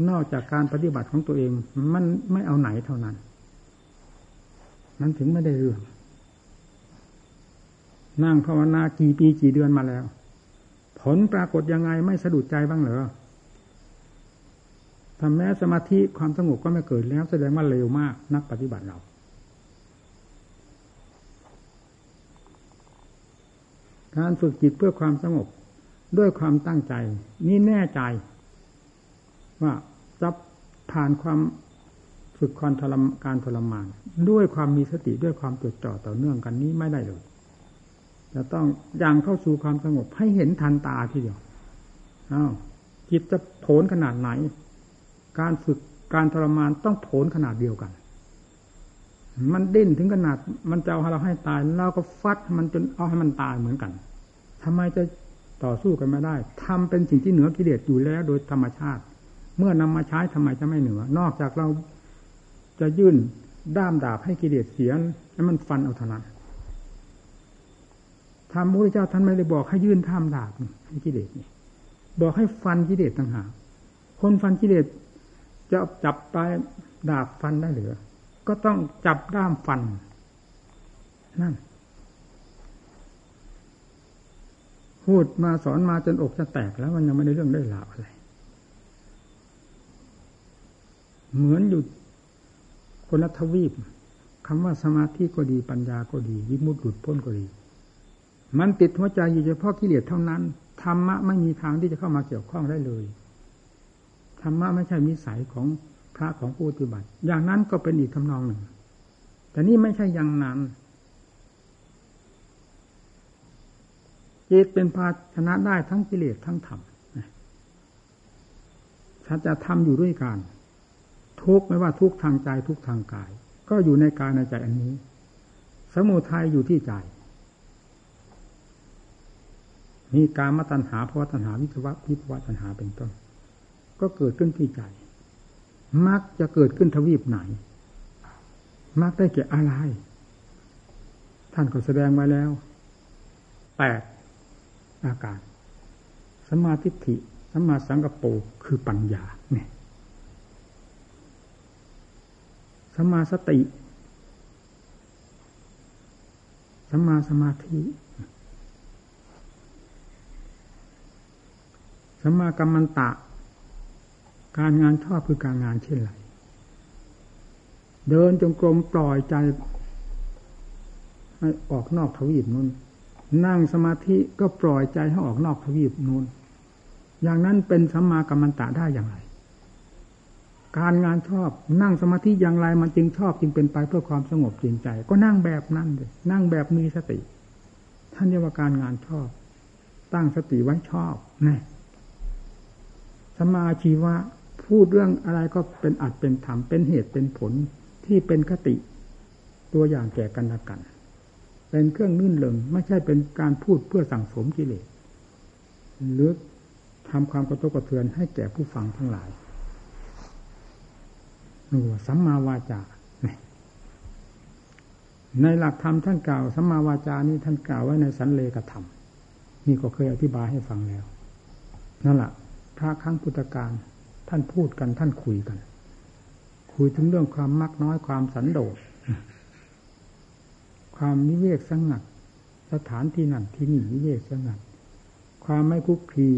นอกจากการปฏิบัติของตัวเอง มันไม่เอาไหนเท่านั้นมันถึงไม่ได้เรื่อง นั่งภาวนากี่ปีกี่เดือนมาแล้ว ผลปรากฏยังไงไม่สะดุดใจบ้างเหรอทำแม้สมาธิความสงบก็ไม่เกิดแล้ว แสดงว่าเร็วมากนักปฏิบัติเราการฝึกจิตเพื่อความสงบ ด้วยความตั้งใจ นี่แน่ใจ ว่าจะผ่านความฝึกความทรมการทรมาน ด้วยความมีสติด้วยความจดจ่อต่อเนื่องกันนี้ไม่ได้เลยจะต้องยังเข้าสู่ความสงบให้เห็นทันตาทีเดียวอ้าวจิตจะโผนขนาดไหน การฝึกการทรมานต้องโผนขนาดเดียวกัน มันดิ้นถึงขนาด มันจะเอาเราให้ตายเราก็ฟัดมันจนเอาให้มันตายเหมือนกันทำไมจะต่อสู้กันไม่ได้ทำเป็นสิ่งที่เหนือกิเลสอยู่แล้วโดยธรรมชาติ เมื่อนำมาใช้ทำไมจะไม่เหนือ นอกจากเราจะยื่นด้ามดาบให้กิเลสเสียแล้วมันฟันเอาเท่านั้นธรรมพระเจ้าท่านไม่ได้บอกให้ยื่นท่ามดาบให้กิเลสนี่บอกให้ฟันกิเลสต่างหากคนฟันกิเลสจะจับปลายดาบฟันได้หรือ ก็ต้องจับด้ามฟัน นั่น พูดมาสอนมาจนอกจะแตกแล้วมันยังไม่ได้เรื่องได้ราวอะไร เหมือนอยู่คนละทวีปคำว่าสมาธิก็ดีปัญญาก็ดีวิมุตติหลุดพ้นก็ดี มันติดหัวใจอยู่เฉพาะกิเลสเท่านั้นธรรมะไม่มีทางที่จะเข้ามาเกี่ยวข้องได้เลยธรรมะไม่ใช่มิสัยของพระของผู้ปฏิบัติ อย่างนั้นก็เป็นอีกทำนองหนึ่ง แต่นี่ไม่ใช่อย่างนั้นจิตเป็นภาชนะได้ทั้งกิเลสทั้งธรรมถ้าจะทำอยู่ด้วยกัน ทุกไม่ว่าทุกทางใจทุกทางกาย ก็อยู่ในกายในใจอันนี้ สมุทัยอยู่ที่ใจมีการมาตัญหาภาวะตัญหาวิทวะวิภวะตัญหาเป็นต้น ก็เกิดขึ้นที่ใจมักจะเกิดขึ้นทวีปไหน มักได้เกี่อะไร ท่านก็แสดงไว้แล้วแปดอาการสมาธิฐิสมาสังกปรคือปัญญาเนี่ย สมาสติสมาสมาธิสมากรรมันตะ การงานชอบคือการงานเช่นไร เดินจงกรมปล่อยใจให้ออกนอกทวีปนู้น นั่งสมาธิก็ปล่อยใจให้ออกนอกทวีปนู้น อย่างนั้นเป็นสัมมากัมมันตะได้อย่างไร การงานชอบ นั่งสมาธิอย่างไรมันจึงชอบจึงเป็นไปเพื่อความสงบจริงใจ ก็นั่งแบบนั้นเลยนั่งแบบมีสติ ท่านเรียกว่าการงานชอบ ตั้งสติไว้ชอบนี่สมาชีวะพูดเรื่องอะไรก็เป็นอัดเป็นธรรมเป็นเหตุเป็นผลที่เป็นคติ ตัวอย่างแก่กันละกัน เป็นเครื่องนื่นเริงไม่ใช่เป็นการพูดเพื่อสั่งสมกิเลสหรือทำความกระทบกระเทือนให้แก่ผู้ฟังทั้งหลาย สัมมาวาจาในหลักธรรมท่านกล่าวสัมมาวาจานี้ท่านกล่าวไว้ในสันเลกธรรมนี่ก็เคยอธิบายให้ฟังแล้ว นั่นแหละพระครั้งพุทธการท่านพูดกันท่านคุยกัน คุยถึงเรื่องความมักน้อยความสันโดษความนิเวศสงัด สถานที่นั่นที่นี่นิเวศสงัด ความไม่คุกคี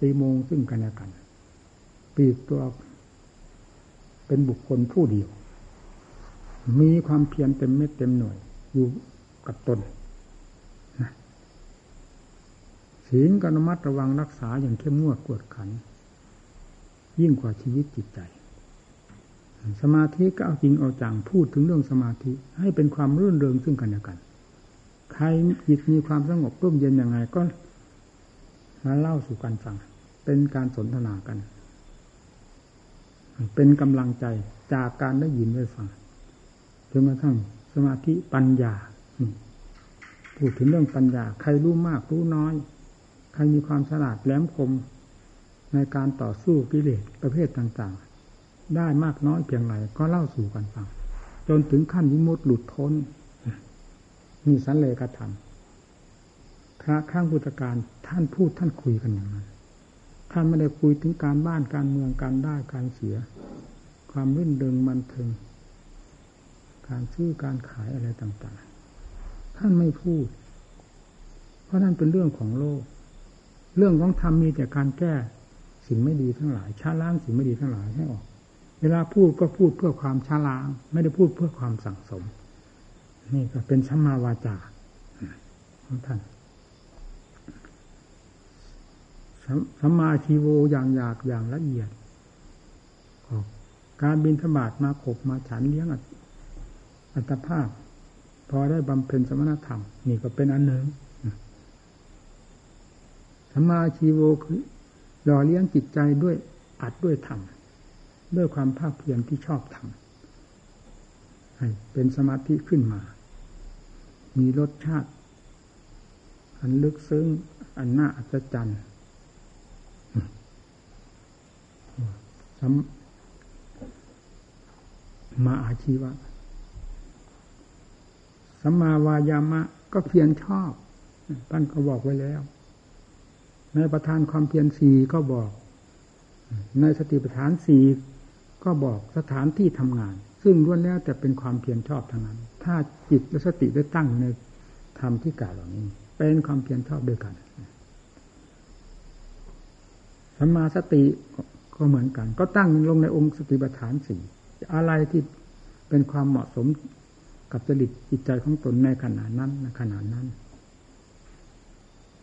ตีมงซึ่งกันและกันปีกตัว เป็นบุคคลผู้เดียว มีความเพียรเต็มเม็ดเต็มหน่วย อยู่กับตนศีลกรมัดระวังรักษาอย่างเข้มงวดกวดขัน ยิ่งกว่าชีวิตจิตใจ สมาธิก็เอาจริงเอาจังพูดถึงเรื่องสมาธิ ให้เป็นความรื่นเริงซึ่งกันและกัน ใครจิตมีความสงบร่มเย็นยังไงก็มาเล่าสู่กันฟัง เป็นการสนทนากัน เป็นกำลังใจจากการได้ยินได้ฟังจนกระทั่งสมาธิปัญญาพูดถึงเรื่องปัญญา ใครรู้มากรู้น้อย ใครมีความฉลาดแหลมคมในการต่อสู้กิเลสประเภทต่างๆ ได้มากน้อยเพียงไรก็เล่าสู่กันฟัง จนถึงขั้นวิมุตติหลุดพ้นนี่สันเลกธรรมพระข้างพุทธการท่านพูดท่านคุยกันอย่างนั้น ท่านไม่ได้คุยถึงการบ้านการเมืองการได้การเสีย ความรื่นเริงมันเทิงการซื้อการขายอะไรต่างๆ ท่านไม่พูด เพราะนั่นเป็นเรื่องของโลก เรื่องของธรรมมีแต่การแก้สิ่งไม่ดีทั้งหลายช้าล้างสิ่งไม่ดีทั้งหลายให้ออก เวลาพูดก็พูดเพื่อความช้าล้าง ไม่ได้พูดเพื่อความสั่งสม นี่ก็เป็นสัมมาวาจาของท่าน สัมมาชีโวอย่างหยาบอย่างละเอียดการบินธบาตมาขบมาฉันเลี้ยงอัตภาพ พอได้บำเพ็ญสมณธรรม นี่ก็เป็นอันหนึ่งสัมาชีโวคือหล่อเลี้ยงจิตใจด้วยอัดด้วยธรรมด้วยความภาคเพียรที่ชอบทำให้เป็นสมาธิขึ้นมา มีรสชาติ อันลึกซึ้ง อันน่าอัศจรรย์สั มมาอาชีวะสัมมาวายามะ ก็เพียรชอบท่านก็บอกไว้แล้ว ในประธานความเพียรสีก็บอก ในสติปัฏฐานสีก็บอกสถานที่ทำงาน ซึ่งล้วนแล้วแต่เป็นความเพียรชอบทางนั้น ถ้าจิตและสติได้ตั้งในธรรมที่กล่าวเหล่านี้ เป็นความเพียรชอบด้วยกันสมาสติ ก็เหมือนกัน ก็ตั้งลงในองค์สติปัฏฐานสี่อะไรที่เป็นความเหมาะสมกับจริตจิตใจของตนในขณะนั้นในขณะนั้น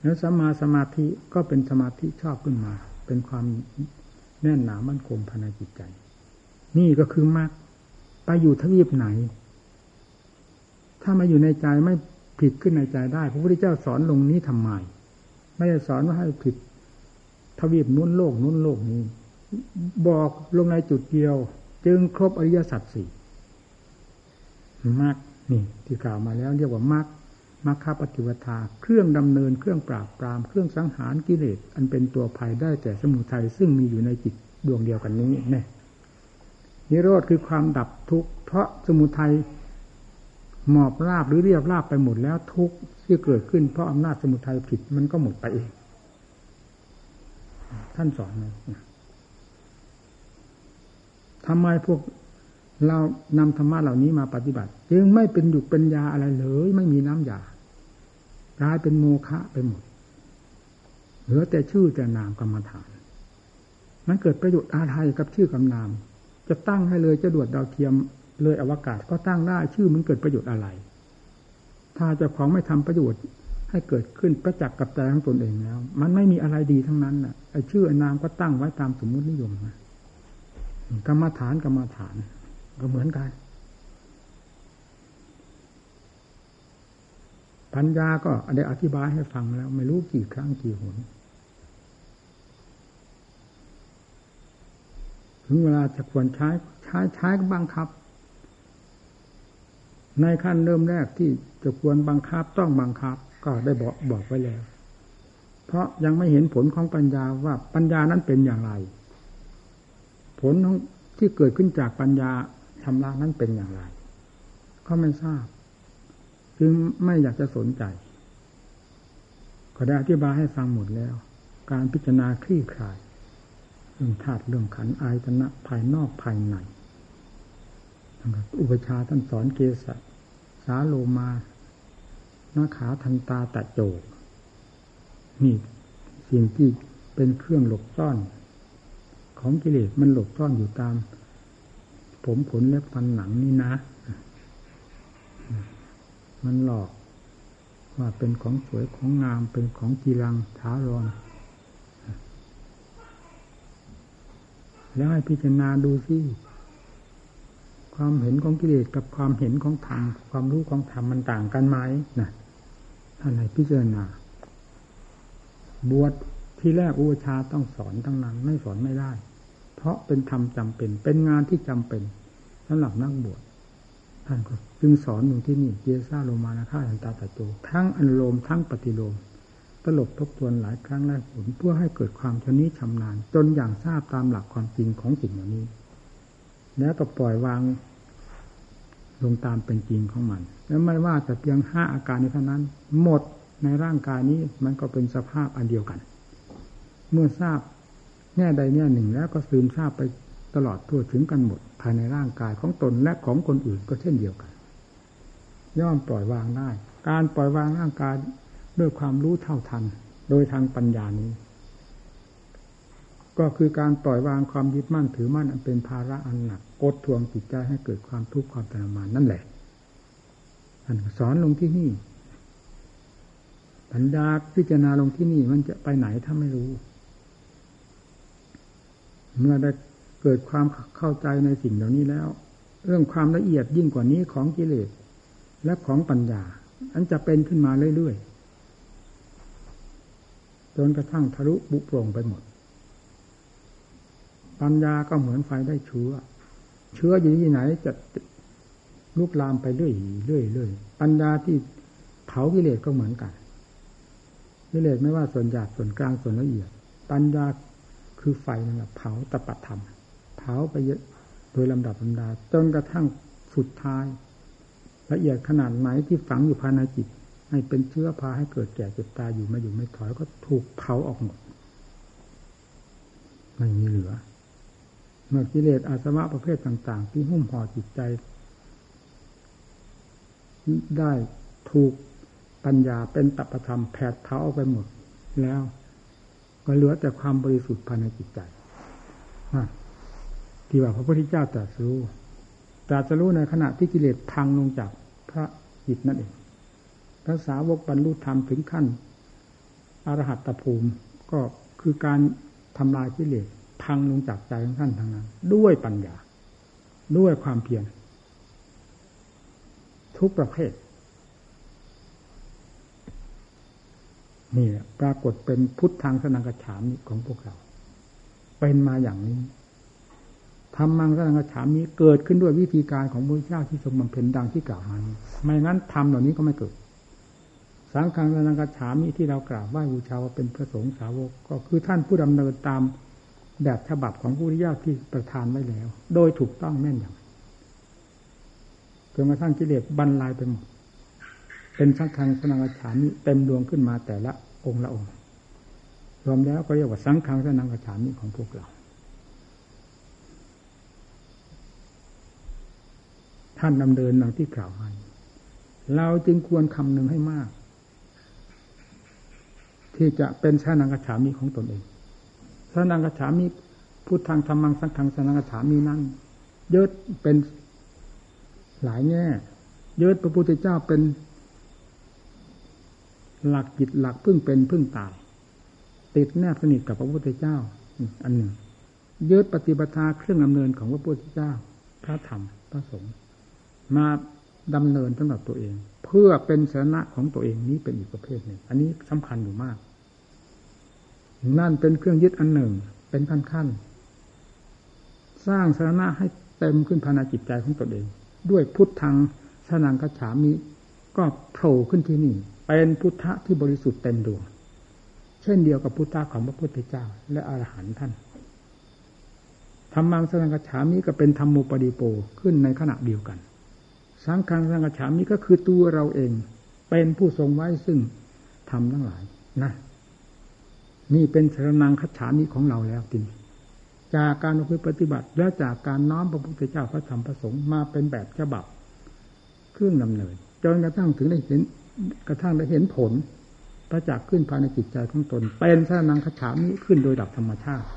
แล้วสมาสมาธิก็เป็นสมาธิชอบขึ้นมา เป็นความแน่นหนามั่นคงภายในจิตใจ นี่ก็คือมรรคไปอยู่ทวีปไหน ถ้ามาอยู่ในใจไม่ผิดขึ้นในใจได้ พระพุทธเจ้าสอนลงนี้ทำไม ไม่ได้สอนว่าให้ผิดทวีปนู้นโลกนู้นโลกนี้ บอกลงในจุดเดียว จึงครบอริยสัจสี่มรรคนี่ที่กล่าวมาแล้วเรียกว่ามรรคมัคคปฏิวทาเครื่องดำเนินเครื่องปราบปราม เครื่องสังหารกิเลสอันเป็นตัวภัยได้แต่สมุทัยซึ่งมีอยู่ในจิตดวงเดียวกันนี้เนี่ยนิโรธคือความดับทุกข์เพราะสมุทัยหมอบราบหรือเรียบราบไปหมดแล้วทุกข์ที่เกิดขึ้นเพราะอำนาจสมุทัยผิดมันก็หมดไปเอง ท่านสอน ทำไมพวกเรานำธรรมะเหล่านี้มาปฏิบัติ จึงไม่เป็นหยุกเป็นยาอะไรเลย ไม่มีน้ำยากลายเป็นโมฆะไปหมด เหลือแต่ชื่อแต่นามกรรมฐาน มันเกิดประโยชน์อะไรกับชื่อกับนาม จะตั้งให้เลยจะดวดดาวเทียมเลยอวกาศก็ตั้งได้ชื่อมันเกิดประโยชน์อะไร ถ้าเจ้าของไม่ทำประโยชน์ให้เกิดขึ้นประจักษ์กับใจของตนเองแล้ว มันไม่มีอะไรดีทั้งนั้นน่ะไอ้ชื่อไอ้นามก็ตั้งไว้ตามสมมุตินิยมนะ กรรมฐานกรรมฐาน ก็เหมือนกัน ปัญญาก็ได้อธิบายให้ฟังแล้ว ไม่รู้กี่ครั้งกี่หนถึงเวลาจะควรใช้ใช้ใช้ก็บังคับ ในขั้นเริ่มแรกที่จะควรบังคับต้องบังคับ ก็ได้บอกบอกไว้แล้ว เพราะยังไม่เห็นผลของปัญญาว่าปัญญานั้นเป็นอย่างไร ผลของที่เกิดขึ้นจากปัญญาชำระนั้นเป็นอย่างไรเขาไม่ทราบ จึงไม่อยากจะสนใจก็ได้อธิบายให้ฟังหมดแล้ว การพิจารณาคลี่คลายเรื่องธาตุเรื่องขันอายตนะภายนอกภายในอุปชาท่านสอนเกศสาโลมานาขาทันตาตะโจ นี่สิ่งที่เป็นเครื่องหลบซ่อน ของกิเลสมันหลบซ่อนอยู่ตาม ผมขนเล็บฟันหนังนี่นะ มันหลอกว่าเป็นของสวยของงามเป็นของกีรังท้ารอนแล้วให้พิจารณาดูสิความเห็นของกิเลสกับความเห็นของธรรมความรู้ของธรรมมันต่างกันไหมนะท่านให้พิจารณา บวชที่แรกอุชาต้องสอนทั้งนั้น ไม่สอนไม่ได้ ราะเป็นธรรมจำเป็น เป็นงานที่จำเป็นสำหรับนักบวชท่านก็จึงสอนอยู่ที่นี่เยซาโลมานาคาอันตาตะโจทั้งอันโลมทั้งปฏิโลมตลบทบทวนหลายครั้งหลายผลเพื่อให้เกิดความชนิชำนาญ จนอย่างทราบตามหลักความจริงของสิ่งเหล่านี้ แล้วก็ปล่อยวางลงตามเป็นจริงของมัน แล้วไม่ว่าแต่เพียงห้าอาการนี้เท่านั้น หมดในร่างกายนี้มันก็เป็นสภาพอันเดียวกัน เมื่อทราบ แง่ใดแง่หนึ่งแล้วก็ซึมทราบไปตลอดทั่วถึงกันหมด ภายในร่างกายของตนและของคนอื่นก็เช่นเดียวกัน ย่อมปล่อยวางได้ การปล่อยวางร่างกายด้วยความรู้เท่าทัน โดยทางปัญญานี้ ก็คือการปล่อยวางความยึดมั่นถือมั่นอันเป็นภาระอันหนักกดทวงจิตใจให้เกิดความทุกข์ความทรมานนั่นแหละอันสอนลงที่นี่ปัญญาพิจารณาลงที่นี่มันจะไปไหนถ้าไม่รู้ เมื่อได้เกิดความเข้าใจในสิ่งเหล่านี้แล้ว เรื่องความละเอียดยิ่งกว่านี้ของกิเลสและของปัญญา อันจะเป็นขึ้นมาเรื่อยๆจนกระทั่งทะลุบุโปร่งไปหมด ปัญญาก็เหมือนไฟได้เชื้อ เชื้ออยู่ที่ไหนจะลุกลามไปเรื่อยเรื่อยเรื่อยปัญญาที่เผากิเลสก็เหมือนกันกิเลสไม่ว่าส่วนหยาบส่วนกลางส่วนละเอียด ปัญญา คือไฟนั่นแหละเผาตปะธรรม เผาไปเยอะโดยลำดับลำดาจนกระทั่งสุดท้าย ละเอียดขนาดไหนที่ฝังอยู่ภายในจิต ให้เป็นเชื้อพาให้เกิดแก่เจ็บตายอยู่ม่อยู่ไม่ถอยก็ถูกเผาออกหมดไม่มีเหลือ เมื่อกิเลสอาสวะประเภทต่าง ๆ ที่หุ้มห่อจิตใจ ได้ถูกปัญญาเป็นตัปธรรมแผดเผาออกไปหมดแล้ว ก็เหลือแต่ความบริสุทธิ์ภายในจิตใจที่ว่าพระพุทธเจ้าตรัสรู้ตรัสรู้ในขณะที่กิเลสพังลงจากพระจิตนั่นเองพระสาวกบรรลุธรรมถึงขั้นอรหัตตภูมิก็คือการทำลายกิเลสพังลงจากใจของท่านทางนั้น ด้วยปัญญา ด้วยความเพียรทุกประเภท นี่ปรากฏเป็นพุทธทางสนังกระฉามนี้ของพวกเรา เป็นมาอย่างนี้ทำมังสนังกระฉามนี้เกิดขึ้นด้วยวิธีการของพระเจ้าที่ทรงบำเพ็ญดังที่กล่าวมาไม่งั้นทำเหล่านี้ก็ไม่เกิด สังฆังนังกฉามิที่เรากราบไหว้บูชาว่าเป็นพระสงฆ์สาวก ก็คือท่านผู้ดำเนินตามแบบฉบับของผู้ที่ยาที่ประทานไว้แล้ว โดยถูกต้องแม่นยำจนกระทั่งกิเลสบรรลัยไปหมด เป็นสังฆังสนังกฉามิเต็มดวงขึ้นมาแต่ละองค์ละองค์รวมแล้วก็เรียกว่าสังฆังสนังกฉามิของพวกเรา ท่านดำเนินดังที่กล่าวมาเราจึงควรคำนึงให้มาก ที่จะเป็นชานังกฉามีของตนเองชานังกฉามีพุทธังธรรมังสังฆังสนังกฉามีนั้นยึดเป็นหลายแง่ยึดพระพุทธเจ้าเป็น หลักจิตหลักพึ่งเป็นพึ่งตาย ติดแนบสนิทกับพระพุทธเจ้า อันหนึ่งยึดปฏิบัติเครื่องดำเนินของพระพุทธเจ้า พระธรรมพระสงฆ์มาดำเนินสำหรับตัวเอง เพื่อเป็นสาระของตัวเองนี้เป็นอีกประเภทหนึ่ง อันนี้สำคัญอยู่มาก นั่นเป็นเครื่องยึดอันหนึ่ง เป็นขั้นขั้นสร้างสาระให้เต็มขึ้นภายในจิตใจของตนเอง ด้วยพุทธังสนังกระฉามิก็โผล่ขึ้นที่นี่ เป็นพุทธะที่บริสุทธิ์เต็มดวง เช่นเดียวกับพุทธะของพระพุทธเจ้า และอรหันต์ท่านธรรมังสนังกระฉามิก็เป็นธรรมโมปดีโปขึ้นในขณะเดียวกัน สังฆังสนังกระฉามิก็คือตัวเราเอง เป็นผู้ทรงไว้ซึ่งทำทั้งหลายนะนี่เป็นสรนังคัจฉามิของเราแล้วทีนี้จากการปฏิบัติและจากการน้อมพระพุทธเจ้าพระธรรมพระสงฆ์มาเป็นแบบฉบับ เครื่องดำเนินจนกระทั่งถึงได้เห็น กระทั่งได้เห็นผลประจักษ์ขึ้นภายในจิตใจของตน เป็นสนังขฉามิขึ้นโดยดับธรรมชาติ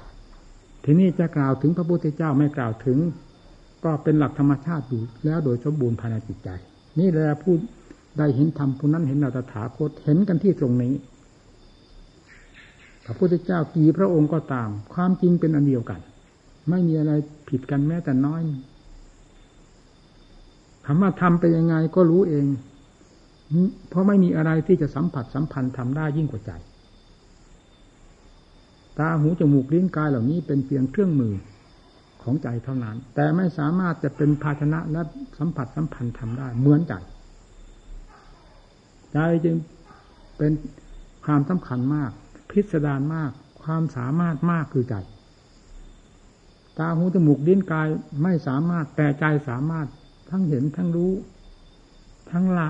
ทีนี้จะกล่าวถึงพระพุทธเจ้าไม่กล่าวถึง ก็เป็นหลักธรรมชาติอยู่แล้วโดยสมบูรณ์ภายในจิตใจ นี่แหละผู้ได้เห็นธรรมผู้นั้นเห็นเราตถาคตเห็นกันที่ตรงนี้ พระพุทธเจ้ากี่พระองค์ก็ตาม ความจริงเป็นอันเดียวกัน ไม่มีอะไรผิดกันแม้แต่น้อยคำว่าทำไปยังไงก็รู้เอง เพราะไม่มีอะไรที่จะสัมผัสสัมพันธ์ทำได้ยิ่งกว่าใจ ตาหูจมูกลิ้นกายเหล่านี้เป็นเพียงเครื่องมือของใจเท่านั้น แต่ไม่สามารถจะเป็นภาชนะและสัมผัสสัมพันธ์ทำได้เหมือนใจใจจึงเป็นความสำคัญมาก พิสดารมาก ความสามารถมากคือใจ ตาหูจมูกลิ้นกายไม่สามารถแต่ใจสามารถทั้งเห็นทั้งรู้ ทั้งละ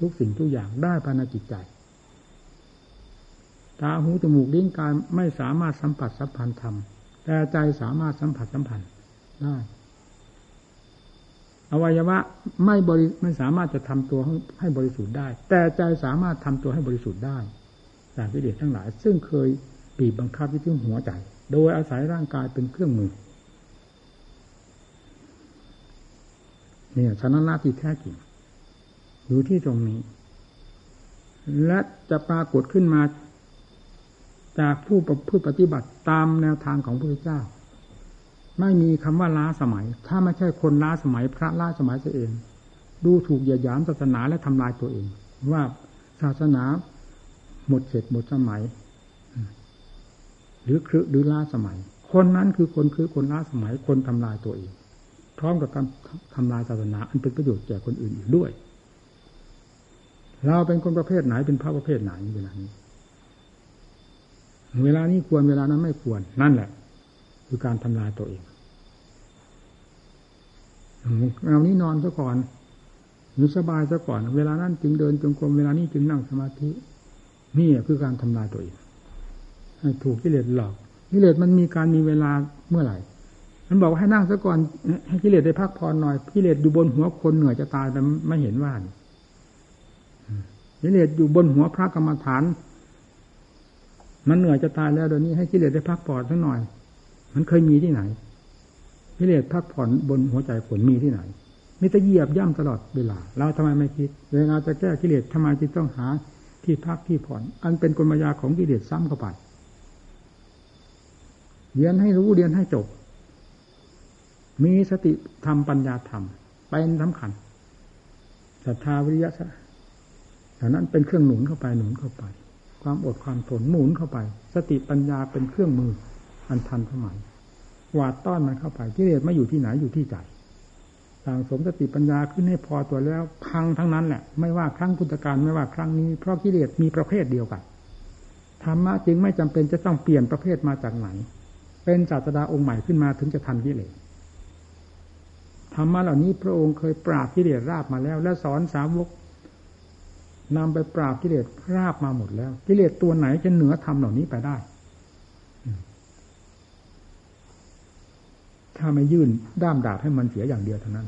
ทุกสิ่งทุกอย่างได้ภายในจิตใจตาหูจมูกลิ้นกายไม่สามารถสัมผัสสัมพันธ์ธรรมแต่ใจสามารถสัมผัสสัมพันธ์ได้ อวัยวะไม่บริไม่สามารถจะทำตัวให้บริสุทธิ์ได้ แต่ใจสามารถทำตัวให้บริสุทธิ์ได้จากวิเดชทั้งหลาย ซึ่งเคยปีบบังคับที่ที่หัวใจ โดยอาศัยร่างกายเป็นเครื่องมือเนี่ยชนะนาที่แท้จริง อยู่ที่ตรงนี้ และจะปรากฏขึ้นมา จากผู้ผู้ปฏิบัติตามแนวทางของพระพุทธเจ้า ไม่มีคำว่าล้าสมัย ถ้าไม่ใช่คนล้าสมัยพระล้าสมัยเสียเอง ดูถูกเหยียดหยามศาสนาและทำลายตัวเอง ว่าศาสนาหมดเสร็จหมดสมัย หรือครือหรือล้าสมัย คนนั้นคือคนคือคนล้าสมัยคนทำลายตัวเองพร้อมกับการทำลายศาสนาอันเป็นประโยชน์แก่คนอื่นอีกด้วย เราเป็นคนประเภทไหนเป็นพระประเภทไหนเวลานี้ เวลานี้ควรเวลานั้นไม่ควร นั่นแหละ คือการทำลายตัวเองเรานี้นอนซะก่อนอยู่สบายซะก่อน เวลานั้นจึงเดินจงกรมเวลานี้จึงนั่งสมาธิ นี่คือการทำลายตัวเองให้ถูกกิเลสหลอกกิเลสมันมีการมีเวลาเมื่อไหร่มันบอกว่าให้นั่งซะก่อนให้กิเลสได้พักผ่อนหน่อยกิเลสอยู่บนหัวคนเหนื่อยจะตายแต่ไม่เห็นว่าน กิเลสอยู่บนหัวพระกรรมฐาน มันเหนื่อยจะตายแล้วเดี๋ยวนี้ให้กิเลสได้พักผ่อนสักหน่อย มันเคยมีที่ไหนกิเลสพักผ่อนบนหัวใจคนมีที่ไหนมีแต่เหยียบย่ำตลอดเวลา เราทำไมไม่คิดเวลาจะแก้กิเลสทำไมจึงต้องหาที่พักที่ผ่อน อันเป็นกลมายาของกิเลสซ้ำเข้าไปเรียนให้รู้เรียนให้จบ มีสติธรรมปัญญาธรรมเป็นสำคัญศรัทธาวิริยะ แต่นั้นเป็นเครื่องหนุนเข้าไปหนุนเข้าไป ความอดความทนหมุนเข้าไป สติปัญญาเป็นเครื่องมืออันทันสมัยหวาดต้อนมันเข้าไปกิเลสไม่อยู่ที่ไหนอยู่ที่ใจสั่งสมสติปัญญาขึ้นให้พอตัวแล้วพังทั้งนั้นแหละ ไม่ว่าครั้งพุทธกาลไม่ว่าครั้งนี้เพราะกิเลสมีประเภทเดียวกันธรรมะจึงไม่จำเป็นจะต้องเปลี่ยนประเภทมาจากไหน เป็นศาสดาองค์ใหม่ขึ้นมาถึงจะทันกิเลสธรรมะเหล่านี้พระองค์เคยปราบกิเลสราบมาแล้ว และสอนสาวก นำไปปราบกิเลสราบมาหมดแล้ว กิเลสตัวไหนจะเหนือธรรมเหล่านี้ไปได้ ถ้าไม่ยื่นด้ามดาบให้มันเสียอย่างเดียวเท่านั้น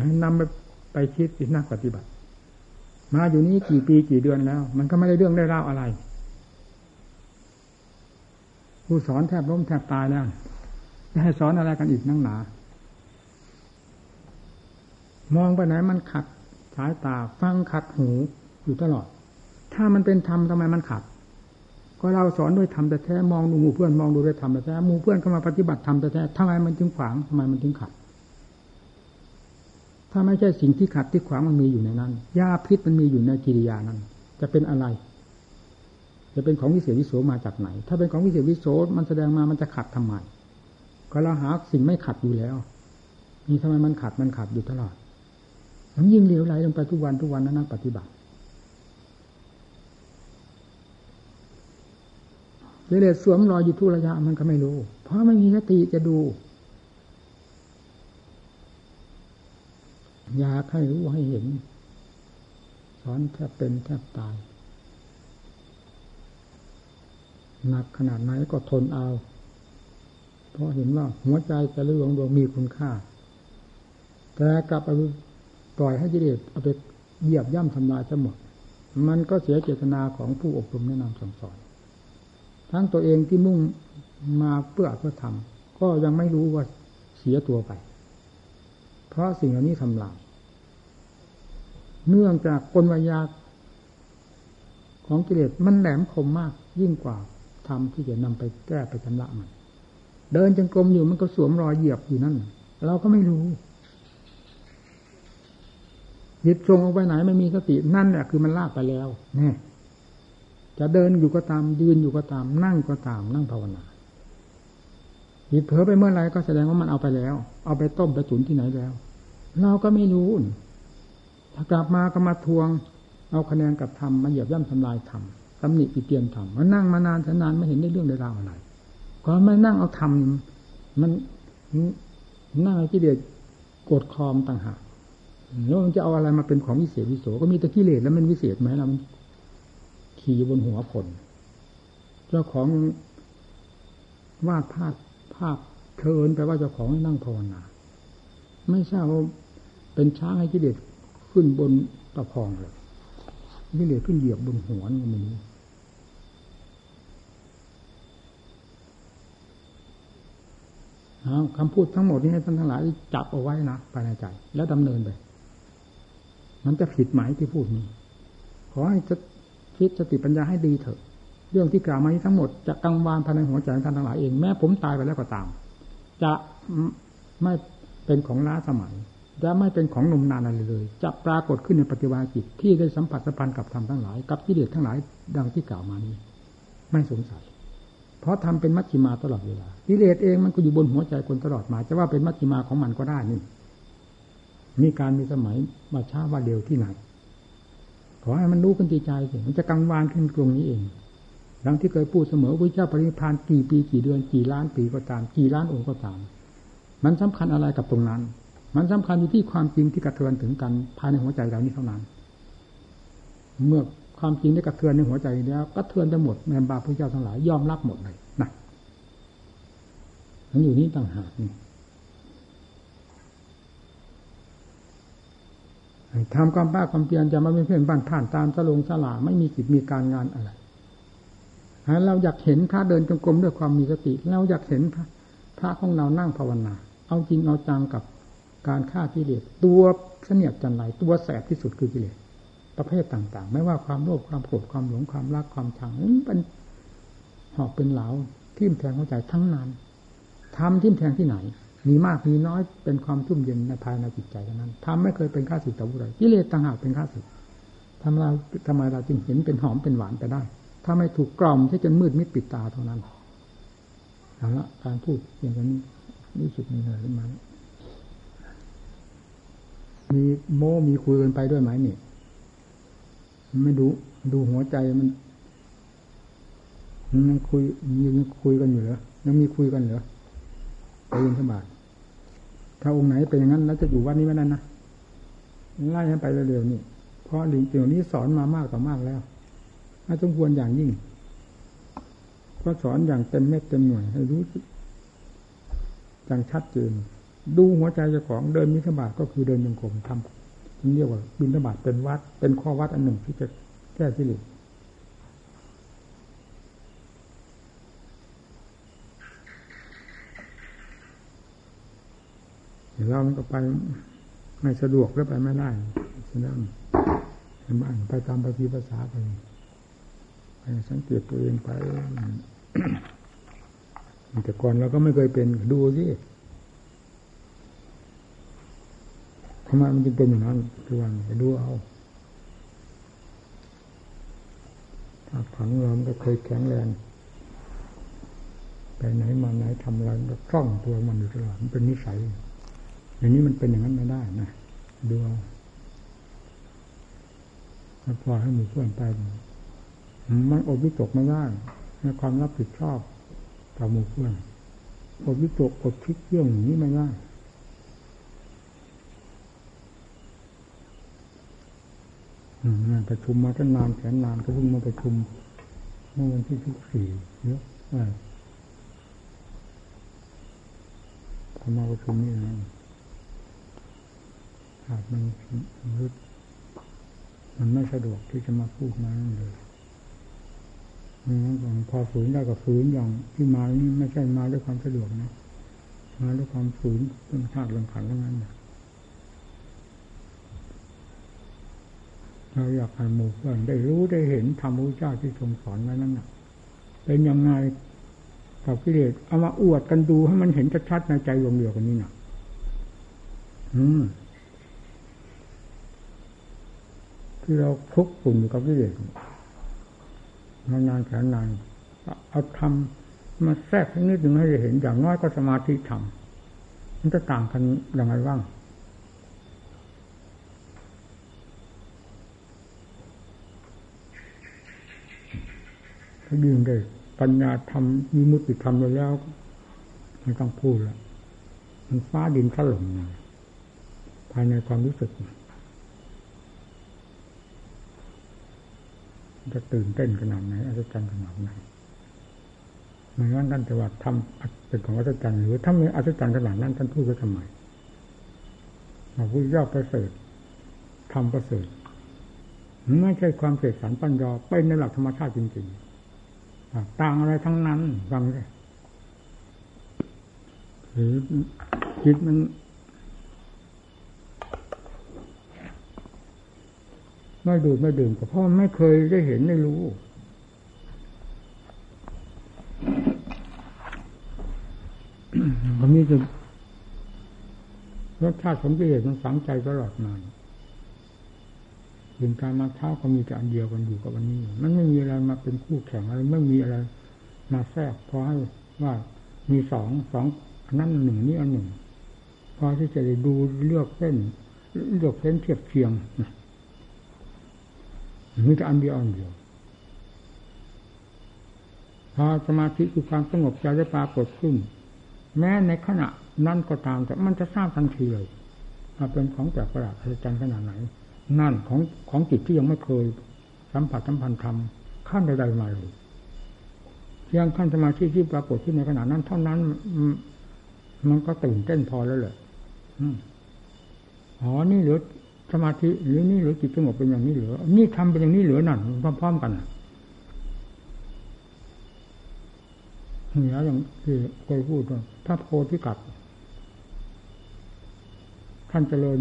ให้นำไปไปคิดสินักปฏิบัติ มาอยู่นี้กี่ปีกี่เดือนแล้ว มันก็ไม่ได้เรื่องได้เล่าอะไรผู้สอนแทบล้มแทบตายแล้วจะให้สอนอะไรกันอีกนั่งหนามองไปไหนมันขัด สายตาฟังขัดหูอยู่ตลอด ถ้ามันเป็นธรรมทำไมมันขัด ก็เราสอนด้วยธรรมแต่แท้มองดูหมู่เพื่อนมองดูด้วยธรรมแต่แท้หมู่เพื่อนก็มาปฏิบัติธรรมแต่แท้ทำไมมันจึงขวางทำไมมันจึงขัด ถ้าไม่ใช่สิ่งที่ขัดที่ขวางมันมีอยู่ในนั้นยาพิษมันมีอยู่ในกิริยานั้น จะเป็นอะไร จะเป็นของวิเศษวิโสมาจากไหน ถ้าเป็นของวิเศษวิโสมันแสดงมามันจะขัดทำไมก็เราหาสิ่งไม่ขัดอยู่แล้วนี่ทำไมมันขัดมันขัดอยู่ตลอด มันยิ่งเหลวไหลลงไปทุกวันทุกวันนั้นปฏิบัติเจเลสสวมรอยอยู่ทุกระยะมันก็ไม่รู้ เพราะไม่มีสติจะดู อยากให้รู้ให้เห็น สอนแทบเป็นแทบตาย หนักขนาดไหนก็ทนเอา เพราะเห็นว่าหัวใจจะเรื่องดวงมีคุณค่า แต่กลับไป ล่อยให้กิเลสเอาไปเหยียบย่ำทำลายจะหมด มันก็เสียเจตนาของผู้อบรมแนะนำสั่งสอน ทั้งตัวเองที่มุ่งมาเพื่อเพื่อทำก็ยังไม่รู้ว่าเสียตัวไป เพราะสิ่งเหล่านี้ทำลาย เนื่องจากกลวิญญาของกิเลสมันแหลมคมมากยิ่งกว่าทำที่จะนำไปแก้ไปชำระมัน เดินจงกรมอยู่มันก็สวมรอยเหยียบอยู่นั่น เราก็ไม่รู้ ยิบทรงออกไปไหนไม่มีสตินั่นแหละคือมันลากไปแล้วเนี่ยจะเดินอยู่ก็ตามยืนอยู่ก็ตาม นั่งก็ตามนั่งภาวนาหิบเผลอไปเมื่อไรก็แสดงว่ามันเอาไปแล้ว เอาไปต้มไปตุ๋นที่ไหนแล้ว เราก็ไม่รู้ถ้ากลับมาก็มาทวง เอาคะแนนกับธรรมมาเหยียบย่ำทำลายธรรมตำหนิปีเตียนธรรมมานั่งมานานนานไม่เห็นได้เรื่องได้ราวอะไรก็ไม่นั่งเอาธรรมมันนั่งไอ้กิเลสกดคอมต่างหาก แล้วมันจะเอาอะไรมาเป็นของวิเศษวิโสก็มีตะกิเลสแล้วมันวิเศษไหมล่ะมันขี่บนหัวผล เจ้าของวาดภาพภาพเชิญไปว่าเจ้าของให้นั่งภาวนา ไม่ใช่ว่าเป็นช้างให้กิเลสขึ้นบนตะพองเลยกิเลสขึ้นเหยียบบนหัวนี่มันคำพูดทั้งหมดนี้ท่านทั้งหลายจับเอาไว้นะภายในใจ แล้วดำเนินไป มันจะผิดหมายที่พูดนี้ ขอให้คิดสติปัญญาให้ดีเถอะ เรื่องที่กล่าวมานี้ทั้งหมดจะกังวานภายในหัวใจท่านทั้งหลายเองแม้ผมตายไปแล้วก็ตาม จะไม่เป็นของล้าสมัยจะไม่เป็นของนมนานอะไรเลย จะปรากฏขึ้นในปฏิวัติจิตที่ได้สัมผัสสัมพันธ์กับธรรมทั้งหลาย กับกิเลสทั้งหลายดังที่กล่าวมานี้ ไม่สงสัย เพราะทำเป็นมัชฌิมาตลอดเวลากิเลสเองมันก็อยู่บนหัวใจคนตลอดมา จะว่าเป็นมัชฌิมาของมันก็ได้นี่ มีการมีสมัยมาช้าว่าเดียวที่ไหน ขอให้มันรู้ขึ้นใจสิมันจะกังวานขึ้นตรงนี้เองดังที่เคยพูดเสมอพระเจ้าปรินิพานกี่ปีกี่เดือนกี่ล้านปีก็ตาม กี่ล้านองค์ก็ตาม มันสำคัญอะไรกับตรงนั้น มันสำคัญอยู่ที่ความจริงที่กระเทือนถึงกันภายในหัวใจเรานี้เท่านั้น เมื่อความจริงได้กระเทือนในหัวใจแล้วกระเทือนไปหมดแม่บาพระเจ้าทั้งหลายยอมรับหมดเลยนะมันอยู่นี้ต่างหากนี่ ทำความภาคความเพียรจะมาเป็นเพื่อนบ้านผ่านตามสลงสลาไม่มีกิจมีการงานอะไรเราอยากเห็นพระเดินจงกรมด้วยความมีสติ เราอยากเห็นพระพระของเรานั่งภาวนา เอาจริงเอาจังกับการฆ่ากิเลสตัวเสนียดจันไรตัวแสบที่สุดคือกิเลสประเภทต่าง ๆ ไม่ว่าความโลภความโกรธความหลงความรักความชังมันเป็นหอกเป็นเหลาทิ่มแทงหัวใจทั้งนั้นทำทิ่มแทงที่ไหน มีมากมีน้อยเป็นความชุ่มเย็นในภายในจิตใจเท่านั้นทำไม่เคยเป็นข้าศึกต่อผู้ใดกิเลสต่างหากเป็นข้าศึกทำเราทำไมเราจึงเห็นเป็นหอมเป็นหวานไปได้ ถ้าไม่ถูกกล่อมที่จนมืดมิดปิดตาเท่านั้นเอาละการพูดอย่างนี้รู้สึกมีเหนื่อยขึ้นมามีโมมีคุยกันไปด้วยไหมนี่ไม่ดูดูหัวใจมันยังคุยยังคุยกันอยู่เหรอยังมีคุยกันเหรอไปยินสบา ยถ้าองค์ไหนเป็นอย่างนั้น แล้วจะอยู่วัดนี้ไม่ได้นะไล่ให้ไปเร็วๆนี่เพราะเดี๋ยวนี้สอนมามากต่อมากแล้วน่าจงควรอย่างยิ่งก็สอนอย่างเต็มเม็ดเต็มหน่วยให้รู้อย่างชัดเจนดูหัวใจเจ้าของเดินมิถบาทก็คือเดินยังกรมทำเรียกว่าบินธบาตเป็นวัด เป็นข้อวัดอันหนึ่งที่จะแก้ีิเลส เรามันก็ไปไม่สะดวกแล้วไปไม่ได้ฉะนั้นบ้านไปตามปฏิภาษาไปไปสังเกตตัวเองไปแต่ก่อนเราก็ไม่เคยเป็นดูสิทำไมมันจึงเป็นอย่างนั้นทุกวันไปดูเอาถ้าขังเรามันก็เคยแข็งแรงไปไหนมาไหนทำอะไรก็คล่องตัวมันอยู่ตลอดมันเป็นนิสัย อย่างนี้มันเป็นอย่างนั้นไม่ได้นะดูถ้าปล่อยให้หมู่เพื่อนไป มันอดวิตกไม่ได้ในความรับผิดชอบต่อหมู่เพื่อนอดวิตกอดคิดเรื่องอย่างนี้ไม่ได้ประชุมมาตั้งนานแสนนานก็เพิ่งมาประชุมเมื่อวันที่สิบสี่เยอะพอมาประชุมนี่นะากมันรู้มันไม่สะดวกที่จะมาพูดมาเลยพอฝืนได้ก็ฝืนอย่างที่มานี่ไม่ใช่มาด้วยความสะดวกนะมาด้วยความฝืนเป็นธาตุลงขันแล้วนั้นเราอยากให้หมู่เพื่อนได้รู้ได้เห็นธรรมพระเจ้าที่ทรงสอนไว้นั่นเป็นยังไงกับกิเลสเอามาอวดกันดูให้มันเห็นชัดๆในใจดวงเดียวกันนี้นะอืม ที่เราคุกกลุ่มกับกิเลสนานแสนนานเอาทำมาแทรกนิดหนึ่งให้เห็นอย่างน้อยก็สมาธิทำมันจะต่างกันยังไงบ้างถ้ายิ่งได้ปัญญาธรรมมีมุติธรรมไปแล้วไม่ต้องพูดแล้วมันฟ้าดินถล่มภายในความรู้สึก จะตื่นเต้นขนาดไหนอัศจรรย์ขนาดไหนเหมือนนั้นท่านจะว่าทำเป็นของอัศจรรย์หรือถ้าไม่อัศจรรย์ขนาดนั้นท่านพูดก็ทำไมพระพุทธเจ้าประเสริฐทำประเสริฐไม่ใช่ความเสกสรรปัญญาเป็นในหลักธรรมชาติจริงๆต่างอะไรทั้งนั้นฟังเลยหรือจิตมัน ไม่ดูดไม่ดื่มก็เพราะไม่เคยได้เห็นได้รู้วันนี้จะรสชาติของกิเลสมันฝังใจตลอดมาถึงการมาเท้าก็มีแต่อันเดียวกันอยู่กับวันนี้ มันไม่มีอะไรมาเป็นคู่แข่งอะไรไม่มีอะไรมาแทรกพอให้ว่ามีสองสองนั่นหนึ่งนี่อันหนึ่งพอที่จะได้ดูเลือกเส้นเลือกเส้นเทียบเคียง มีแต่อันเดียวอันเดียวพอสมาธิคือความสงบใจได้ปรากฏขึ้น แม้ในขณะนั้นก็ตามแต่มันจะทราบทันทีเลยว่าเป็นของแปลกประหลาดอัศจรรย์ขนาดไหน นั่นของของจิตที่ยังไม่เคย สัมผัสสัมพันธ์ธรรมขั้นใดๆมาเลยเพียงขั้นสมาธิที่ปรากฏขึ้นในขณะนั้น เท่านั้นมันก็ตื่นเต้นพอแล้วเลยอ๋อนี่หลือ สมาธิหรือนี่หรือจิตสงบเป็นอย่างนี้เหรือนี่ทำเป็นอย่างนี้เหลือนั่นพร้อมๆกันเนี่ยอย่างที่เคยพูดว่าพระโพธิกัดท่านเจริญ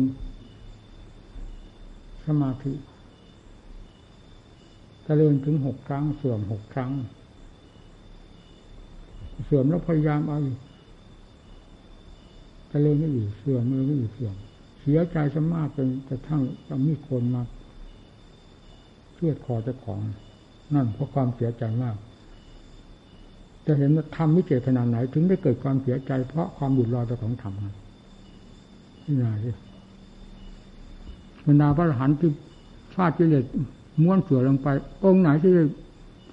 สมาธิเจริญถึงหกครั้ง เสื่อมหกครั้ง เสื่อมแล้วพยายามเอาเจริญไม่อยู่เสื่อมไม่อยู่เสื่อม เสียใจสมากจนกระทั่งจะมีคนมาเชื่อคอเจ้าของ นั่นเพราะความเสียใจมาก จะเห็นว่าทำวิเจตนาไหน ถึงได้เกิดความเสียใจ เพราะความบุญรอเจ้าของทำนี่นาสิบรรดาพระอรหันต์ที่ฟาดกิเลสม้วนเสือลงไป องค์ไหนที่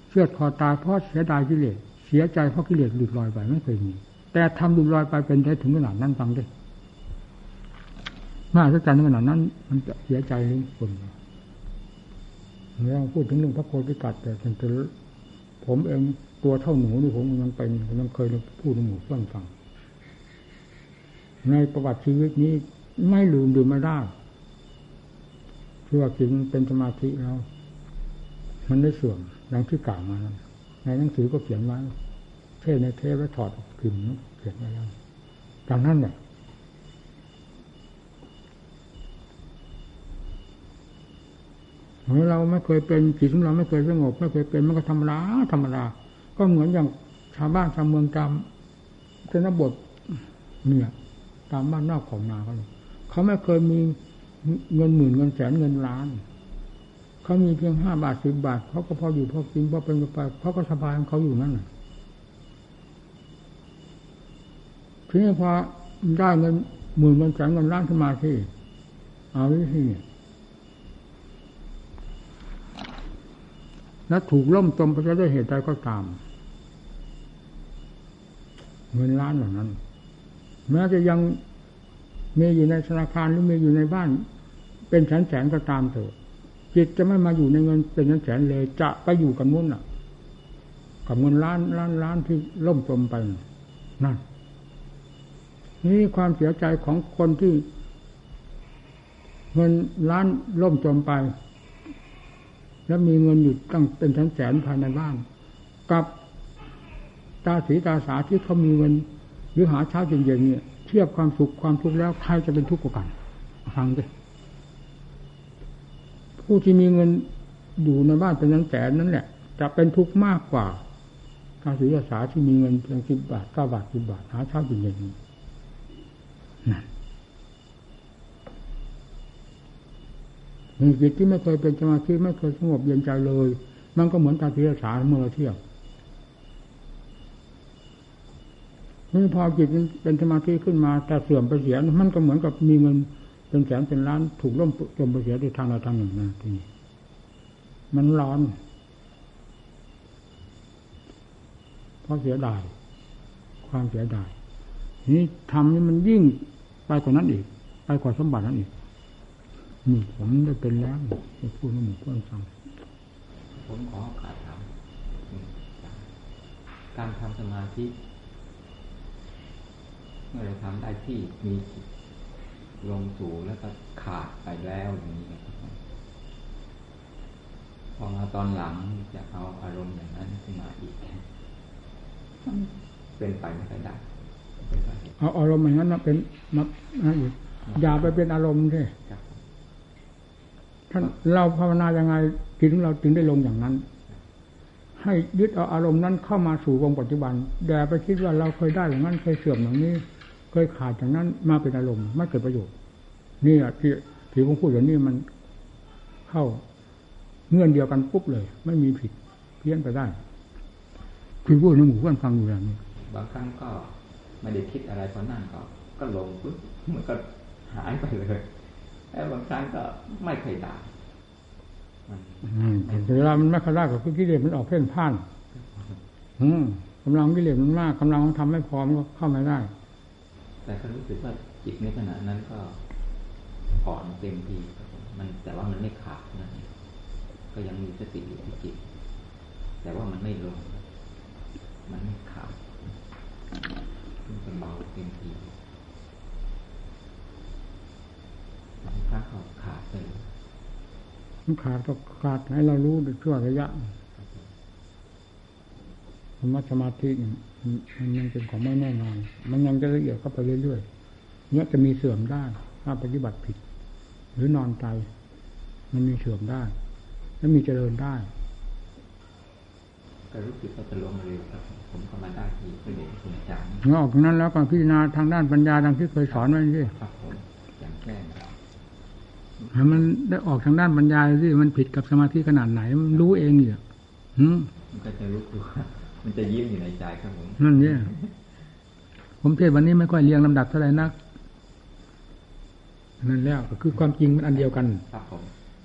เชื่อคอตายเพราะเสียดายกิเลสเสียใจเพราะกิเลสหลุดลอยไปไม่เคยมีแต่ทำหลุดลอยไปเป็นได้ถึงขนาดนั้นฟังด้วย มาสักการขนาดนั้น มันจะเสียใจทุกคนเราพูดถึงเรื่องพระโพธิกัดแต่ฉันผมเองตัวเท่าหนูนี่ผมยังเป็นผมยังเคยพูดหมู่เพื่อนฟัง ในประวัติชีวิตนี้ไม่ลืมดูไม่ได้ที่ว่าจิตมันเป็นสมาธิแล้วมันได้เสื่อมดังที่กล่าวมานั้นในหนังสือก็เขียนไว้เทศในเทปแล้วถอดพิมพ์เขียนไว้แล้วจากนั้นเนี่ย เราไม่เคยเป็นจิตของเราไม่เคยสงบไม่เคยเป็นมันก็ธรรมดาธรรมดาก็เหมือนอย่างชาวบ้านชาวเมืองตามชนบทเนี่ยตามบ้านนอกของนาเขาเขาไม่เคยมีเงินหมื่นเงินแสนเงินล้าน เขามีเพียงห้าบาทสิบบาทเขาก็พออยู่พอกินพอเป็นไปเขาก็สบายของเขาอยู่นั่นแหละทีนี้พอได้เงินหมื่นเงินแสนเงินล้านขึ้นมาที่เอาวิธี แล้วถูกล่มจมไปจะได้เหตุใดก็ตามเงินล้านเหล่านั้น แม้จะยังมีอยู่ในธนาคารหรือมีอยู่ในบ้าน เป็นแสนแสนก็ตามเถอะจิตจะไม่มาอยู่ในเงินเป็นแสนแสนเลย จะไปอยู่กับนู้นอะ กับเงินล้านล้านล้านที่ล่มจมไปนั่นนี่ความเสียใจของคนที่ เงินล้านล่มจมไป แล้วมีเงินอยู่ตั้งเป็นแสนแสนภายในบ้าน กับตาสีตาสาที่เขามีเงินหรือหาเช้าเย็นๆเนี่ยเทียบความสุขความทุกข์แล้วใครจะเป็นทุกข์กว่ากันฟังดิผู้ที่มีเงินอยู่ในบ้านเป็นแสนแสนนั่นแหละ จะเป็นทุกข์มากกว่าตาสีตาสาที่มีเงินเพียงสิบบาทเก้าบาทสิบบาทหาเช้าเย็นๆนั่น มีจิตที่ไม่เคยเป็นสมาธิไม่เคยสงบเย็นใจเลย มันก็เหมือนตาทีรสาเมื่อเราเที่ยวนี่พอจิตเป็นสมาธิขึ้นมาแต่เสื่อมไปเสียมันก็เหมือนกับมีเงินเป็นแสนเป็นล้านถูกล่มจมไปเสียด้วยทางใดทางหนึ่งนะทีนี้มันร้อนเพราะเสียดายความเสียดายนี่ทำนี่มันยิ่งไปกว่านั้นอีก ไปกว่าสมบัตินั้นอีก นี่ผมได้เป็นแล้วจะพูดให้หมู่เพื่อนฟังผมขอโอกาสถามการทำสมาธิเมื่อเราทำได้ที่มีจิตลงสู่แล้วก็ขาดไปแล้วอย่างนี้นะครับพอมาตอนหลังจะเอาอารมณ์อย่างนั้นขึ้นมาอีกเป็นไปไม่ได้เป็นไปเอาอารมณ์อย่างนั้นมาเป็นมานะอีกอย่าไปเป็นอารมณ์ที่ครับท่าน เราภาวนายังไงจิตของเราจึงได้ลงอย่างนั้น ให้ยึดเอาอารมณ์นั้นเข้ามาสู่วงปัจจุบันอย่ไปคิดว่าเราเคยได้อย่างนั้น เคยเสื่อมอย่างนี้ เคยขาดอย่างนั้นมาเป็นอารมณ์ไม่เกิดประโยชน์นี่แหละที่ที่ผมพูดอย่างนี้มันเข้าเงื่อนเดียวกันปุ๊บเลย ไม่มีผิดเพี้ยนไปได้คือพูดในหมู่เพื่อนฟังอยู่อย่างนี้บางครั้งก็ไม่ได้คิดอะไรพอนั่งก็ก็ลงปุ๊บมันก็หายไปเลย แล้วบางครั้งก็ไม่เคยได้มันอืมแต่เวลามันไม่ขลาดกับกิเลสมันออกเพ่นพ่านอืมกำลังกิเลสมันมากกำลังมันทำไม่พร้อมก็เข้าไม่ได้ แต่ก็รู้สึกว่าจิตในขณะนั้นก็อ่อนเต็มทีครับผมมันแต่ว่ามันไม่ขาดนะก็ยังมีสติอยู่ที่จิต แต่ว่ามันไม่ลง มันไม่ขาดมันเป็นเบาเต็มที บางครั้งขาดไปมันขาดก็ขาดให้เรารู้ในช่วระยะครับผมธรรมะสมาธิมันยังเป็นของไม่แน่นอน มันยังจะละเอียดเข้าไปเรื่อยๆเนี่ยจะมีเสื่อมได้ถ้าปฏิบัติผิด หรือนอนใจ มันมีเสื่อมได้ และมีเจริญได้ก็รู้สึกว่าจะลงเร็วครับผมก็มาได้ที่ประเด็นคุณอาจารย์ออกจากนั้นแล้วก็พิจารณาทางด้านปัญญาดังที่เคยสอนไว้ที่ครับผมอย่างแรับ ให้มันได้ออกทางด้านปัญญาที่มันผิดกับสมาธิขนาดไหน มันรู้เองอยู่หืมมันก็จะรู้ตัวมันจะยิ้มอยู่ในใจครับผมนั่นเนี่ยผมเทศวันนี้ไม่ค่อยเรียงลำดับเท่าไหร่นักนั่นแล้วก็คือความจริงมันอันเดียวกันครับผม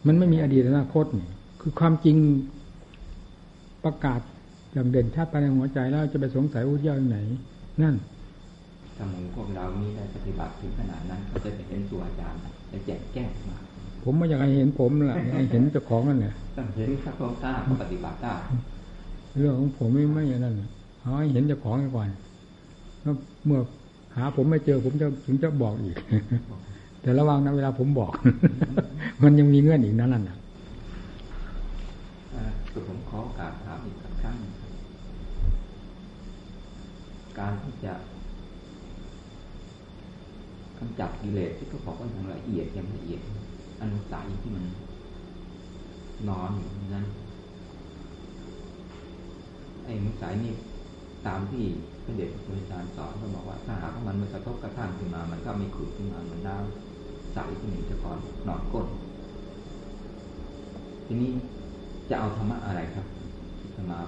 มันไม่มีอดีตอนาคตนี่คือความจริงประกาศอย่างเด่นชัดภายในหัวใจแล้วจะไปสงสัยอุทยานไหน นั่น ถ้าหมูพวกเรานี่ได้ปฏิบัติถึงขนาดนั้นเขาจะเห็นตัวอาจารย์จะแจกแก้งมา ผมไม่อยากให้เห็นผมล่ะอยากให้เห็นเจ้าของนั่นเนี่ยต้องเห็นครับผมถ้าเขาปฏิบัติได้เรื่องของผมไม่ไม่อย่างนั้นน่ะเอาให้เห็นเจ้าของก่อนแล้วเมื่อหาผมไม่เจอผมจะถึงจะบอกอีก แต่ระวังนะเวลาผมบอก มันยังมีเงื่อนอีกนั่นน่ะเอ่อคือผมขอโอกาสถามอีกสักครั้งหนึ่งครับการที่จะ กำจัดกิเลสที่เขาบอกว่าอย่างละเอียดยังละเอียดอนุสัยที่มันนอนอยู่นั้นไอ้นิสัยนี่ตามที่พระเดชพระอาจารย์สอนเขาบอกว่าถ้าหากมันไม่กระทบกระทั่งขึ้นมา มันก็มีขุดขึ้นมาเหมือนน้ำใสที่หนึ่งจะก่อนนอนก้น ทีนี้จะเอาธรรมะอะไรครับจะมา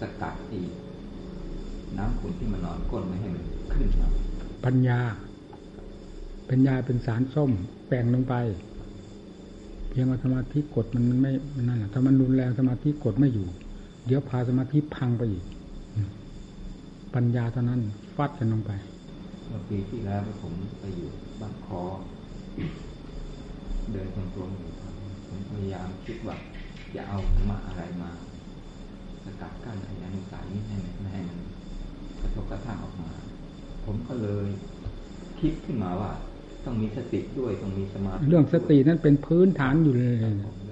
สกัดอีน้ำขุ่นที่มันนอนก้นไม่ให้มันขึ้นมา ปัญญา ปัญญาเป็นสารส้มแปลงลงไป เพียงว่าสมาธิกดมันไม่นั่นแหละถ้ามันรุนแรงสมาธิกดไม่อยู่ เดี๋ยวพาสมาธิพังไปอีก ปัญญาเท่านั้นฟัดกันลงไปเมื่อปีที่แล้วผมไปอยู่บ้างคอเดินตรงๆอยู่ครับผมพยายามคิดว่าจะเอาธรรมะอะไรมาสกัดกั้นไอ้อนุสัยนี้ให้มันไม่ให้มันกระทบกระทั่งออกมา ผมก็เลยคิดขึ้นมาว่า ต้องมีสติด้วยต้องมีสมาธิเรื่องสตินั้นเป็นพื้นฐานอยู่เลย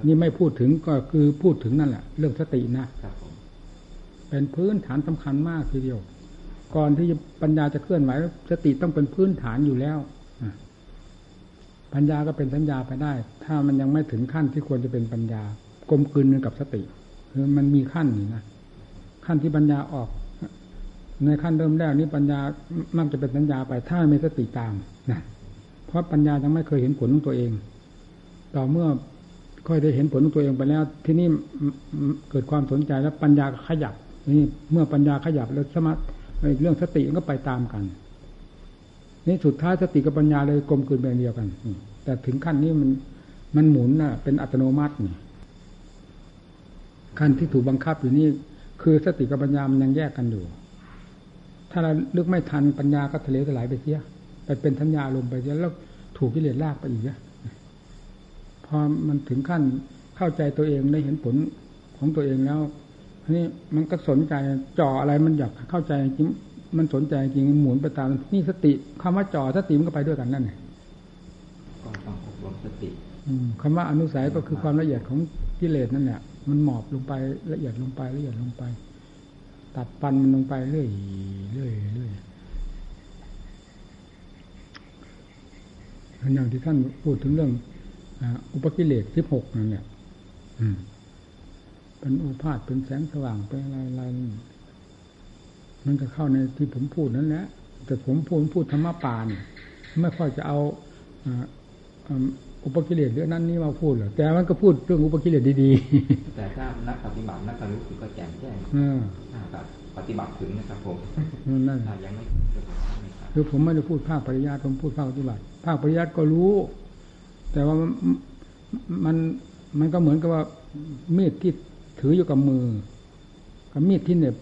นี่ไม่พูดถึงก็คือพูดถึงนั่นแหละเรื่องสตินะครับผมเป็นพื้นฐานสำคัญมากทีเดียว ก่อนที่จะปัญญาจะเคลื่อนไหวสติต้องเป็นพื้นฐานอยู่แล้วอะปัญญาก็เป็นสัญญาไปได้ ถ้ามันยังไม่ถึงขั้นที่ควรจะเป็นปัญญากลมกลืนกับสติคือมันมีขั้นนี่นะขั้นที่ปัญญาออก ในขั้นเริ่มแรกนี้ปัญญามักจะเป็นสัญญาไป ถ้าไม่มีสติตามนะ เพราะปัญญายังไม่เคยเห็นผลของตัวเอง ต่อเมื่อค่อยได้เห็นผลของตัวเองไปแล้ว ที่นี่เกิดความสนใจแล้วปัญญาขยับนี่เมื่อปัญญาขยับแล้วสมาเรื่องสติมันก็ไปตามกัน นี่สุดท้ายสติกับปัญญาเลยกลมกลืนเป็นเดียวกันแต่ถึงขั้นนี้มันมันหมุนน่ะ เป็นอัตโนมัตินี่ขั้นที่ถูกบังคับอยู่นี่คือสติกับปัญญามันยังแยกกันอยู่ ถ้าเราลึกไม่ทันปัญญาก็ทะเลถลายไปเสีย ไปเป็นทัญญาลมไปเสียแล้วถูกกิเลสลากไปอีกนะพอมันถึงขั้นเข้าใจตัวเองได้เห็นผลของตัวเองแล้วอันนี้มันก็สนใจจ่ออะไรมันอยากเข้าใจจริงมันสนใจจริงหมุนไปตามนี่สติคำว่าจ่อสติมันก็ไปด้วยกันนั่นแหละก็ต้องอบรมสติอืมคำว่าอนุสัยก็คือความละเอียดของกิเลสนั่นแหละมันหมอบลงไปละเอียดลงไปละเอียดลงไป ตัดปันมันลงไปเรื่อยเรื่อยเรื่อย อย่างที่ท่านพูดถึงเรื่องอ่าอุปกิเลสสิบหกนั่นแหละอืมเป็นโอภาษเป็นแสงสว่างเป็นอะไรอะไรมันก็เข้าในที่ผมพูดนั่นแหละแต่ผมพูดพูดธรรมะป่าเนี่ยไม่ค่อยจะเอาอ่าอ่าอุปกิเลสเรื่องนั้นนี่มาพูดหรอกแต่มันก็พูดเรื่องอุปกิเลสดีแต่ถ้านักปฏิบัตินักการรู้สึกก็แจ่มแจ้งๆเออถ้าแบบปฏิบัติถึงนะครับผมนั่นถ้ายังไม่ก็ไม่ คือผมไม่ได้พูดภาคปริยัติผมพูดภาคปฏิบัติ ภาคปริยัติก็รู้ แต่ว่ามันมันมันก็เหมือนกับว่ามีดที่ถืออยู่กับมือ กับมีดที่เหน็บ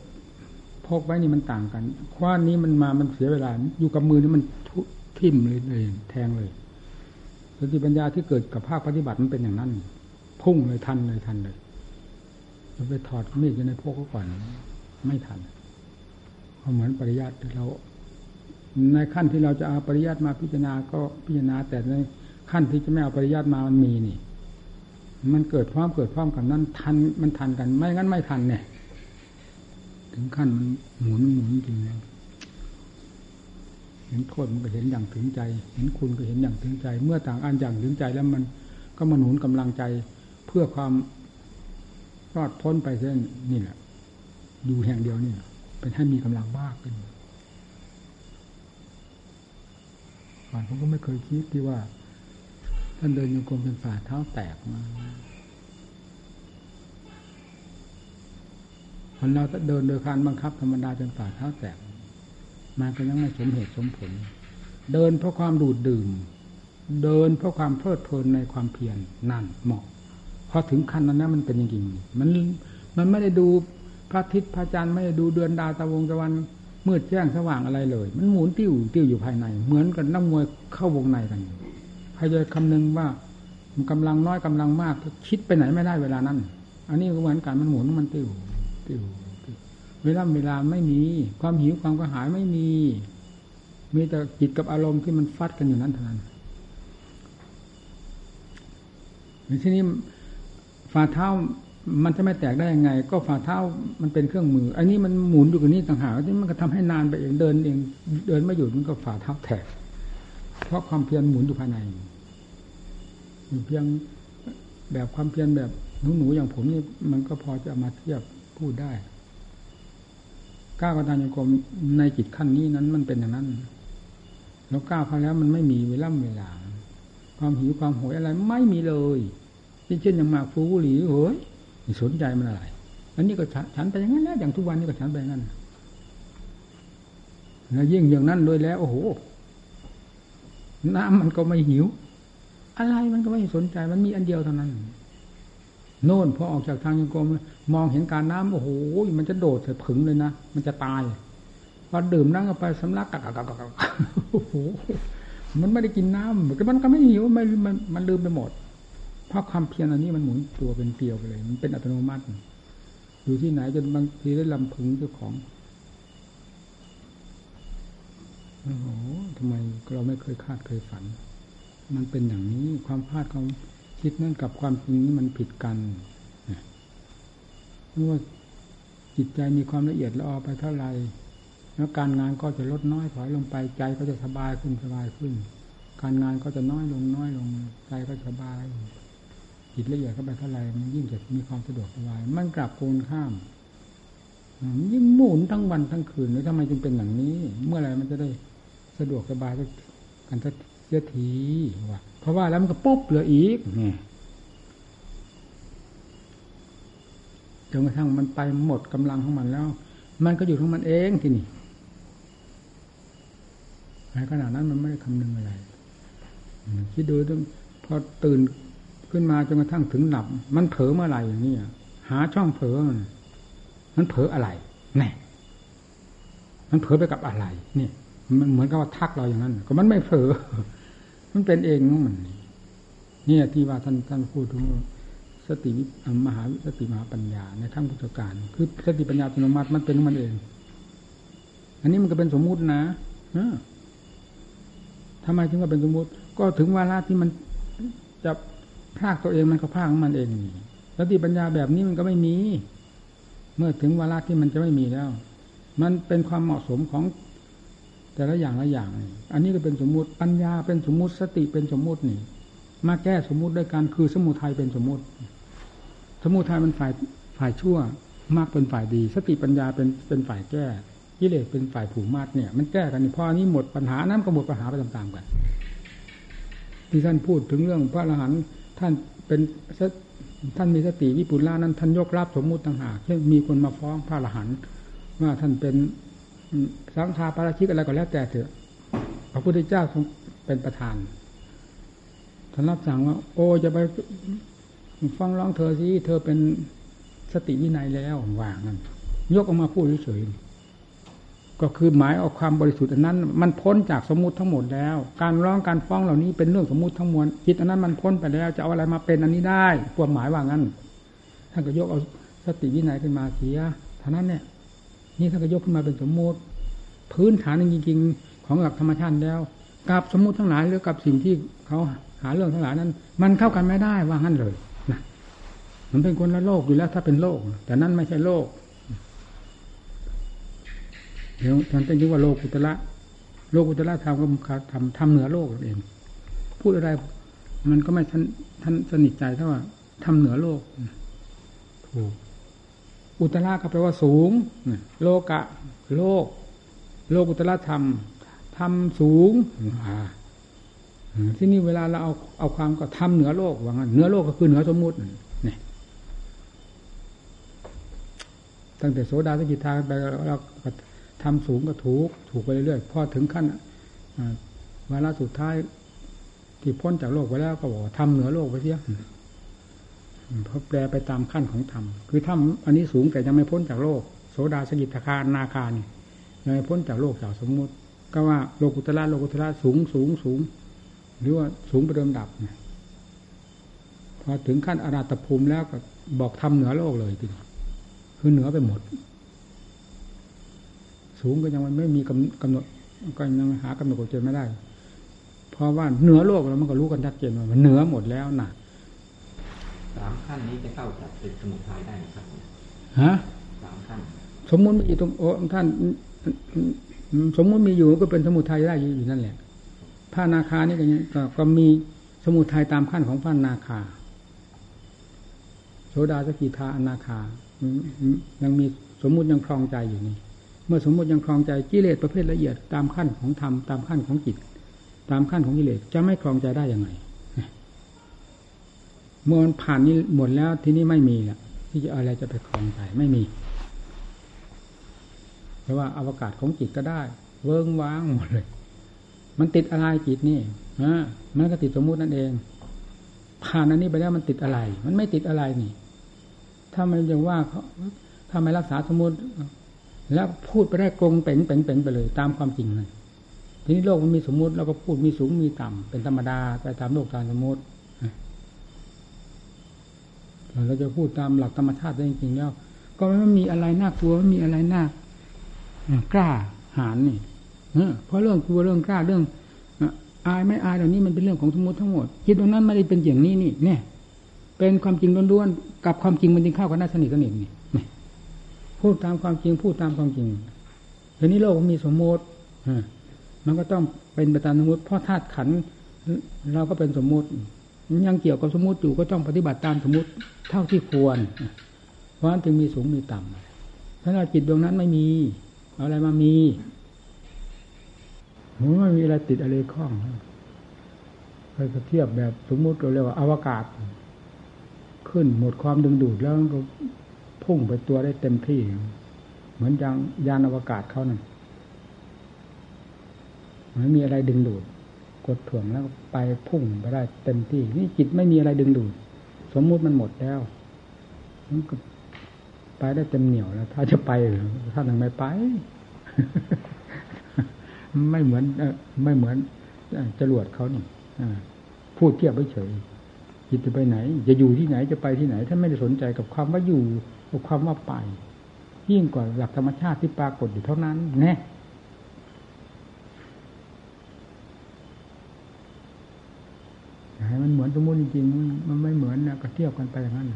พกไว้นี่มันต่างกัน คว้านนี้มันมามันเสียเวลา อยู่กับมือนี่มันท,ทิ่มเลยเลยแทงเลยสติปัญญาที่เกิดกับภาคปฏิบัติมันเป็นอย่างนั้น พุ่งเลยทันเลยทันเลยเราไปถอดมีดอยู่ในพวกเขาก่อน ไม่ทันเพราเหมือนปริยัติเรา ในขั้นที่เราจะเอาปริยัติมาพิจารณาก็พิจารณา แต่ในขั้นที่จะไม่เอาปริยัติมามันมีนี่ มันเกิดพร้อมเกิดพร้อมกันนั้นทันมันทันกัน ไม่งั้นไม่ทันเนี่ย ถึงขั้นมันหมุนหมุนจริงแล้วเห็นโทษมันก็เห็นอย่างถึงใจ เห็นคุณก็เห็นอย่างถึงใจ เมื่อต่างอันอย่างถึงใจแล้วมันก็มาหนุนกำลังใจเพื่อความรอดพ้นไปเส้นนี่แหละอยู่แห่งเดียวนี่เป็นให้มีกำลังมากขึ้น ก่อนผมก็ไม่เคยคิดที่ว่า ท่านเดินโยกมเป็นฝ่าเท้าแตกมาคนเราเดินโดยการบังคับธรรมดาจนฝ่าเท้าแตกมาก็ยังไม่สมเหตุสมผล เดินเพราะความดูดดื่ม เดินเพราะความเพลิดเพลินในความเพียรนั่นเหมาะพอถึงขั้นนั้นนะมันเป็นจริงๆมันมันไม่ได้ดูพระอาทิตย์พระจันทร์ไม่ได้ดูเดือนดาวตะวงตะวัน มืดแจ้งสว่างอะไรเลย มันหมุนติ้วติ้วอยู่ภายใน เหมือนกับนักมวยเข้าวงในกันใครจะคำนึงว่ามันกำลังน้อยกำลังมาก คิดไปไหนไม่ได้เวลานั้น อันนี้ก็เหมือนกันมันหมุนมันติ้วติ้วเวลาเวลาไม่มี ความหิวความกระหายไม่มี มีแต่จิตกับอารมณ์ที่มันฟัดกันอยู่นั้นเท่านั้นในที่นี้ฝ่าเท้า มันจะไม่แตกได้ยังไง ก็ฝ่าเท้ามันเป็นเครื่องมือ อันนี้มันหมุนอยู่กับนี้ต่างหากที่มันก็ทำให้นานไปเองเดินเอง เดินไม่หยุดมันก็ฝ่าเท้าแตกเพราะความเพียรหมุนอยู่ภายในอยู่เพียงแบบความเพียรแบบหนูหนูอย่างผมนี่มันก็พอจะมาเทียบพูดได้ก้าวกระดานโยกรมในจิตขั้นนี้นั้นมันเป็นอย่างนั้น แล้วก้าวเขาแล้วมันไม่มีเวลาเวลา ความหิวความโหยอะไรไม่มีเลยเช่นอย่างมาฟูบุหรี่โหย สนใจมันอะไร อันนี้ก็ฉันไปอย่างนั้นแล้วอย่างทุกวันนี้ก็ฉันไปอย่างนั้นแล้วยิ่งอย่างนั้นด้วยแล้ว โอ้โห น้ำมันก็ไม่หิว อะไรมันก็ไม่สนใจ มันมีอันเดียวเท่านั้นโน่นพอออกจากทางยังกรมมองเห็นการน้ำโอ้โหมันจะโดดใส่ผึ่งเลยนะมันจะตายพอดื่มนั่งไปสำลักกักกักกักโอ้โหมันไม่ได้กินน้ำแต่มันก็ไม่หิวมันมันมันลืมไปหมด เพราะความเพียรอันนี้มันหมุนตัวเป็นเกลียวไปเลย มันเป็นอัตโนมัติ อยู่ที่ไหนจนบางทีได้ลำพึงเจ้าของโอ้โหทำไมเราไม่เคยคาดเคยฝัน มันเป็นอย่างนี้ความพลาดของคิดนั่นกับความจริงนี่มันผิดกันเมื่อจิตใจมีความละเอียดละออไปเท่าไหร่แล้วการงานก็จะลดน้อยถอยลงไปใจก็จะสบายขึ้นสบายขึ้น การงานก็จะน้อยลงน้อยลงใจก็สบาย จิตละเอียดเข้าไปเท่าไรมันยิ่งจะมีความสะดวกสบาย มันกลับโกนข้ามยิ่งหมุนทั้งวันทั้งคืนแล้วทำไมจึงเป็นอย่างนี้ เมื่อไรมันจะได้สะดวกสบายกันสักเสียทีว่าเพราะว่าแล้วมันก็ปุ๊บเหลืออีกนี่จนกระทั่งมันไปหมดกำลังของมันแล้ว มันก็อยู่ของมันเองทีนี่ในขณะนั้นมันไม่ได้คำนึงอะไรคิดดูต้องพอตื่น ขึ้นมาจนกระทั่งถึงหลับ มันเผลอเมื่อไหร่อย่างนี้หาช่องเผลอมันเผลออะไรแน่มันเผลอไปกับอะไรนี่มันเหมือนกับว่าทักเราอย่างนั้น ก็มันไม่เผลอมันเป็นเองของมันนี่ที่ว่าท่านท่านพูดถึงสติมหาสติมหาปัญญาในขั้งพุทธการ คือสติปัญญาอัตโนมัติมันเป็นของมันเอง อันนี้มันก็เป็นสมมุตินะทำไมถึงว่าเป็นสมมุติ ก็ถึงวาระที่มันจะ พากตัวเองมันก็พากของมันเองสติปัญญาแบบนี้มันก็ไม่มี เมื่อถึงวาระที่มันจะไม่มีแล้ว มันเป็นความเหมาะสมของแต่ละอย่างละอย่าง อันนี้ก็เป็นสมมุติปัญญาเป็นสมมุติสติเป็นสมมุตินี่ มาแก้สมมุติด้วยกันคือสมุทัยเป็นสมมุติ สมุทัยมันฝ่ายฝ่ายชั่วมากเป็นฝ่ายดี สติปัญญาเป็นเป็นฝ่ายแก้กิเลสเป็นฝ่ายผูกมากเนี่ย มันแก้กันนี่พออันนี้หมดปัญหานั้นก็หมดปัญหาไปตามๆกัน ที่ท่านพูดถึงเรื่องพระอรหันต์ ท่านเป็นท่านมีสติวิปุลานั้นท่านยกรับสมมุติต่างหากเช่นมีคนมาฟ้องพระอรหันต์ว่าท่านเป็นสังฆาปาราชิกอะไรก็แล้วแต่เถอะพระพุทธเจ้าทรงเป็นประธานท่านรับสั่งว่า โอ้จะไปฟังร้องเธอสิเธอเป็นสติวินัยแล้วว่างั้นยกออกมาพูดเฉยๆ ก็คือหมายเอาความบริสุทธิ์อันนั้น มันพ้นจากสมมุติทั้งหมดแล้ว การร้องการฟ้องเหล่านี้เป็นเรื่องสมมุติทั้งมวลจิตอันนั้นมันพ้นไปแล้ว จะเอาอะไรมาเป็นอันนี้ได้ความหมายว่างั้นท่านก็ยกเอาสติวินัยขึ้นมาเสียท่านั้นเนี่ย นี่ท่านก็ยกขึ้นมาเป็นสมมติ พื้นฐานจริงๆ ของหลักธรรมชาติแล้ว กับสมมติทั้งหลายหรือกับสิ่งที่เขาหาเรื่องทั้งหลายนั้น มันเข้ากันไม่ได้ว่างั้นเลยนะมันเป็นคนละโลกอยู่แล้วถ้าเป็นโลก แต่นั่นไม่ใช่โลก เดี๋ยวท่านต้องยึดว่าโลกุตละโลกุตละธรรมก็ทำทำเหนือโลกเอง พูดอะไรมันก็ไม่ท่านท่านสนิทใจเท่าว่าทำเหนือโลกถูกอุตระก็แปลว่าสูง โลกะ โลก โลกุตระธรรมทำสูงที่นี่เวลาเราเอาเอาความก็ทำเหนือโลกว่างั้นเหนือโลกก็คือเหนือสมมุตินี่ตั้งแต่โสดาสกิทาไปเรา ทำสูงก็ถูก ถูกไปเรื่อยๆพอถึงขั้นเวลาสุดท้าย ที่พ้นจากโลกไปแล้วก็บอกทำเหนือโลกไปเสียเพราะแปลไปตามขั้นของธรรมคือถ้ำอันนี้สูงแต่ยังไม่พ้นจากโลก โสดาสกิทาคานาคานี่ยังไม่พ้นจากโลกจากสมมุติ ก็ว่าโลกุตละโลกุตละสูงสูงสูง หรือว่าสูงไปเดิมดับเนี่ยพอถึงขั้นอราตภูมิแล้วก็บอกทำเหนือโลกเลยคือเหนือไปหมด สูงก็ยังไม่มีกำหนดก็ยังหากำหนดกฎเกณฑ์ไม่ได้ เพราะว่าเหนือโลกแล้วมันก็รู้กันชัดเจนว่ามันเหนือหมดแล้วหนักสามขั้นนี้จะเข้าจับเป็นสมุทัยได้นะครับฮะสามขั้นสมมุติมีตรงโอ้ท่านสมมุติมีอยู่ก็เป็นสมุทัยได้อยู่นั่นแหละพระนาคานี่ก็ก็มีสมุทัยตามขั้นของพระนาคาสดาสกิทาอนาคายังมีสมมุติยังคลองใจอยู่นี่ เมื่อสมมติยังคลองใจกิเลสประเภทละเอียดตามขั้นของธรรมตามขั้นของจิต ตามขั้นของกิเลสจะไม่คลองใจได้ยังไงเมื่อมันผ่านนี้หมดแล้วที่นี้ไม่มีแล้วที่จะอะไรจะไปคลองใจไม่มีเพราะว่าอวกาศของจิตก็ได้ เวิ้งว้างหมดเลย มันติดอะไรจิตนี่ฮะมันก็ติดสมมุตินั่นเอง ผ่านอันนี้ไปแล้วมันติดอะไร มันไม่ติดอะไรนี่ ถ้ามันจะว่าเขาถ้าไม่รักษาสมมติ แล้วพูดไปได้กรงเป่งเป่งเป่งไปเลย ตามความจริงนั่นทีนี้โลกมันมีสมมติเราก็พูดมีสูงมีต่ำเป็นธรรมดาไปตามโลกตามสมมติเราจะพูดตามหลักธรรมชาติจริงๆแล้ว ก็ไม่มีอะไรน่ากลัวไม่มีอะไรน่ากล้าหาญนี่เพราะเรื่องกลัวเรื่องกล้าเรื่องอายไม่อายเหล่านี้มันเป็นเรื่องของสมมติทั้งหมดจิตตรงนั้นไม่ได้เป็นอย่างนี้นี่เนี่ยเป็นความจริงล้วนๆกับความจริงมันจริงเข้ากันน่าสนิทสนิทนี่ พูดตามความจริง พูดตามความจริงทีนี้โลกมันมีสมมติมันก็ต้องเป็นไปตามสมมติเพราะธาตุขันเราก็เป็นสมมติ ยังเกี่ยวกับสมมติอยู่ก็ต้องปฏิบัติตามสมมติเท่าที่ควร เพราะนั้นจึงมีสูงมีต่ำถ้าเราจิตดวงนั้นไม่มีอาอะไรมามีมันไม่มีอะไรติดอะไรข้องเคยเทียบแบบสมมุติเราเรียกว่าอวกาศ ขึ้นหมดความดึงดูดแล้วก็ พุ่งไปตัวได้เต็มที่ เหมือนยางยานอวกาศเขานั่นไม่มีอะไรดึงดูด กดถ่วงแล้วไปพุ่งไปได้เต็มที่ นี่จิตไม่มีอะไรดึงดูด สมมุติมันหมดแล้วมันก็ไปได้เต็มเหนียวแล้ว ถ้าจะไปถ้ายังไม่ไป ไม่เหมือนไม่เหมือนจรวดเขานี่พูดเทียบไปเฉยจิตจะไปไหน จะอยู่ที่ไหนจะไปที่ไหนท่านไม่ได้สนใจกับความว่าอยู่ ความว่าไป ยิ่งกว่าหลักธรรมชาติที่ปรากฏอยู่เท่านั้นแน่ให้มันเหมือนสมมติจริงๆมันไม่เหมือนนะก็เทียบกันไปอย่างนั้น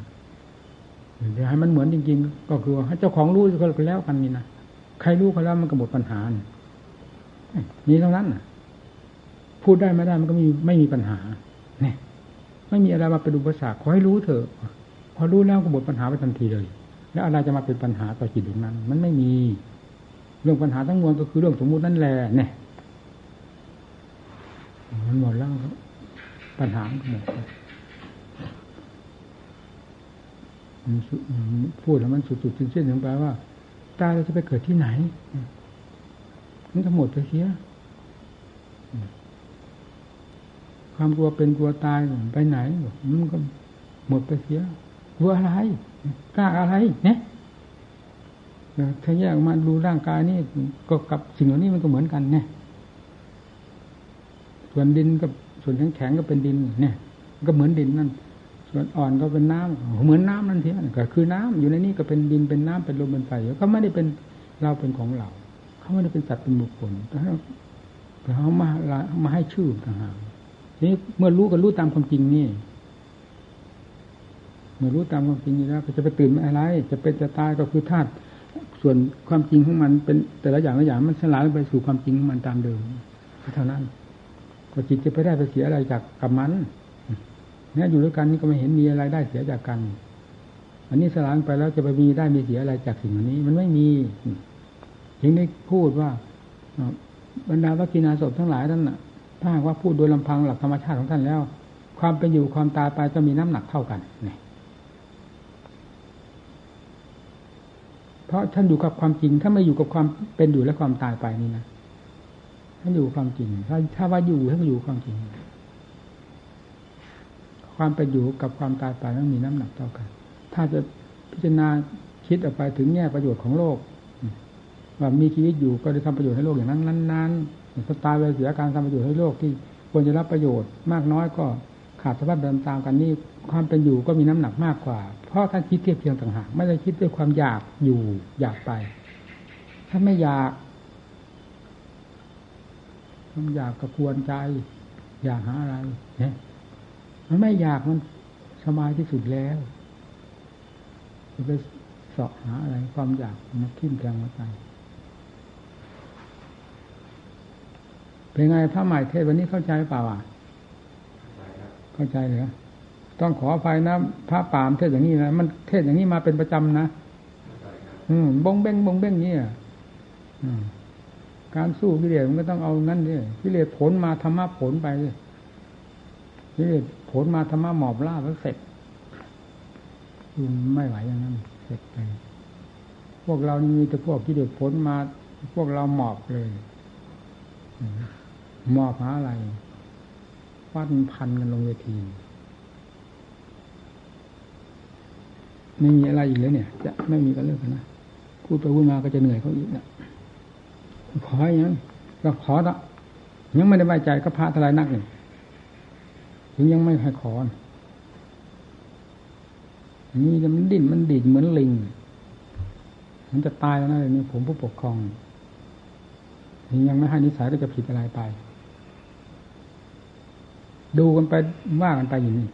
จะให้มันเหมือนจริง ๆ ก็คือให้เจ้าของรู้ก็แล้วกันนี่นะใครรู้ก็แล้วมันก็หมดปัญหานี่เท่านั้นนะพูดได้ไม่ได้มันก็มีไม่มีปัญหาเนี่ยไม่มีอะไรมาเป็นอุปสรรคขอให้รู้เถอะ พอรู้แล้วก็หมดปัญหาไปทันทีเลย แล้วอะไรจะมาเป็นปัญหาต่อจิตดวงนั้น มันไม่มี เรื่องปัญหาทั้งมวลก็คือเรื่องสมมุตินั่นแหละเนี่ยมันหมดแล้วปัญหาหมดพูดแล้วมันสุดๆสิ้นๆถึงแปลว่าตายเราจะไปเกิดที่ไหนมันก็หมดไปเสียความกลัวเป็นกลัวตายไปไหนมันก็หมดไปเสียกลัวอะไร กล้าอะไรเนี่ยถ้าแยกมาดูร่างกายนี่ก็กับสิ่งเหล่านี้มันก็เหมือนกันเนี่ยส่วนดินกับส่วนแข็งแข็งก็เป็นดินเนี่ย ก็เหมือนดินนั่น ส่วนอ่อนก็เป็นน้ำเหมือนน้ำนั่นเทียก็คือน้ำอยู่ในนี้ก็เป็นดินเป็นน้ำเป็นลมเป็นไฟก็ไม่ได้เป็นเราเป็นของเรา เขาไม่ได้เป็นสัตว์เป็นบุคคลแต่เขามามาให้ชื่อต่างหากทีนี้เมื่อรู้ก็รู้ตามความจริงนี่ มื่อรู้ตามความจริงนี้แล้วจะไปตื่นอะไร จะเป็นจะตายก็คือธาตุส่วนความจริงของมันเป็นแต่ละอย่างละอย่างมันสลายไปสู่ความจริงของมันตามเดิมเท่านั้นก็จิตจะไปได้ไปเสียอะไรจากกับมันเนี่ยอยู่ด้วยกันนี่ก็ไม่เห็นมีอะไรได้เสียจากกัน อันนี้สลายไปแล้วจะไปมีได้มีเสียอะไรจากสิ่งนี้ มันไม่มีถึงได้พูดว่าบรรดาวัคคีนาศพทั้งหลายท่านถ้าหากว่าพูดโดยลำพังหลักธรรมชาติของท่านแล้ว ความเป็นอยู่ความตายไปจะมีน้ำหนักเท่ากันเนี่ย เพราะท่านอยู่กับความจริง ถ้าไม่อยู่กับความเป็นอยู่และความตายไปนี่นะท่านอยู่ความจริง ถ้าถ้าว่าอยู่ท่านอยู่ความจริง ความเป็นอยู่กับความตายไปต้องมีน้ำหนักเท่ากัน ถ้าจะพิจารณาคิดออกไปถึงแง่ประโยชน์ของโลกว่ามีชีวิตอยู่ก็ได้ทำประโยชน์ให้โลกอย่างนั้นนั้นๆถ้าตายไปเสียการทำประโยชน์ให้โลกที่ควรจะรับประโยชน์มากน้อยก็ ขาดสภาพเดิมตามกันนี่ความเป็นอยู่ก็มีน้ำหนักมากกว่า เพราะท่านคิดเทียบเทียงต่างหากไม่ได้คิดด้วยความอยากอยู่อยากไป ถ้าไม่อยากความอยากกระพวนใจ อยากหาอะไรเนี่ยมันไม่อยากมันสบายที่สุดแล้วจะไปสอบหาอะไรความอยากมันทิ่มแทงหัวใจเป็นไงพระใหม่เทศวันนี้เข้าใจเปล่าอะ เข้าใจเหรอต้องขออภัยนะพระปามเทศอย่างนี้นะมันเทศอย่างนี้มาเป็นประจำนะอืมบงเบ้งบงเบ้งเนี่ยการสู้กิเลสมันก็ต้องเอางั้นดิกิเลสผลมาธรรมะผลไปกิเลสผลมาธรรมะหมอบล่าแล้วเสร็จไม่ไหวอย่างนั้นเสร็จไปพวกเรานี่มีแต่พวกกิเลสผลมา พวกเราหมอบเลยมหมอบหาอะไร ฟาดพันกันลงเวที ไม่มีอะไรอีกแล้วเนี่ย จะไม่มีกันเลิกกันนะพูดไปพูดมาก็จะเหนื่อยเขาอีกนะขออย่างนั้นก็ขอละยังไม่ได้ไว้ใจก็พระทลายนักหนึ่งถึงยังไม่ให้ขอนี่มันดิ้นมันดีดเหมือนลิง มันจะตายแล้วนะเดี๋ยวนี้ผมผู้ปกครองยังไม่ให้นิสัยก็จะผิดอะไรไป ดูกันไปว่ากันไปอย่างนี้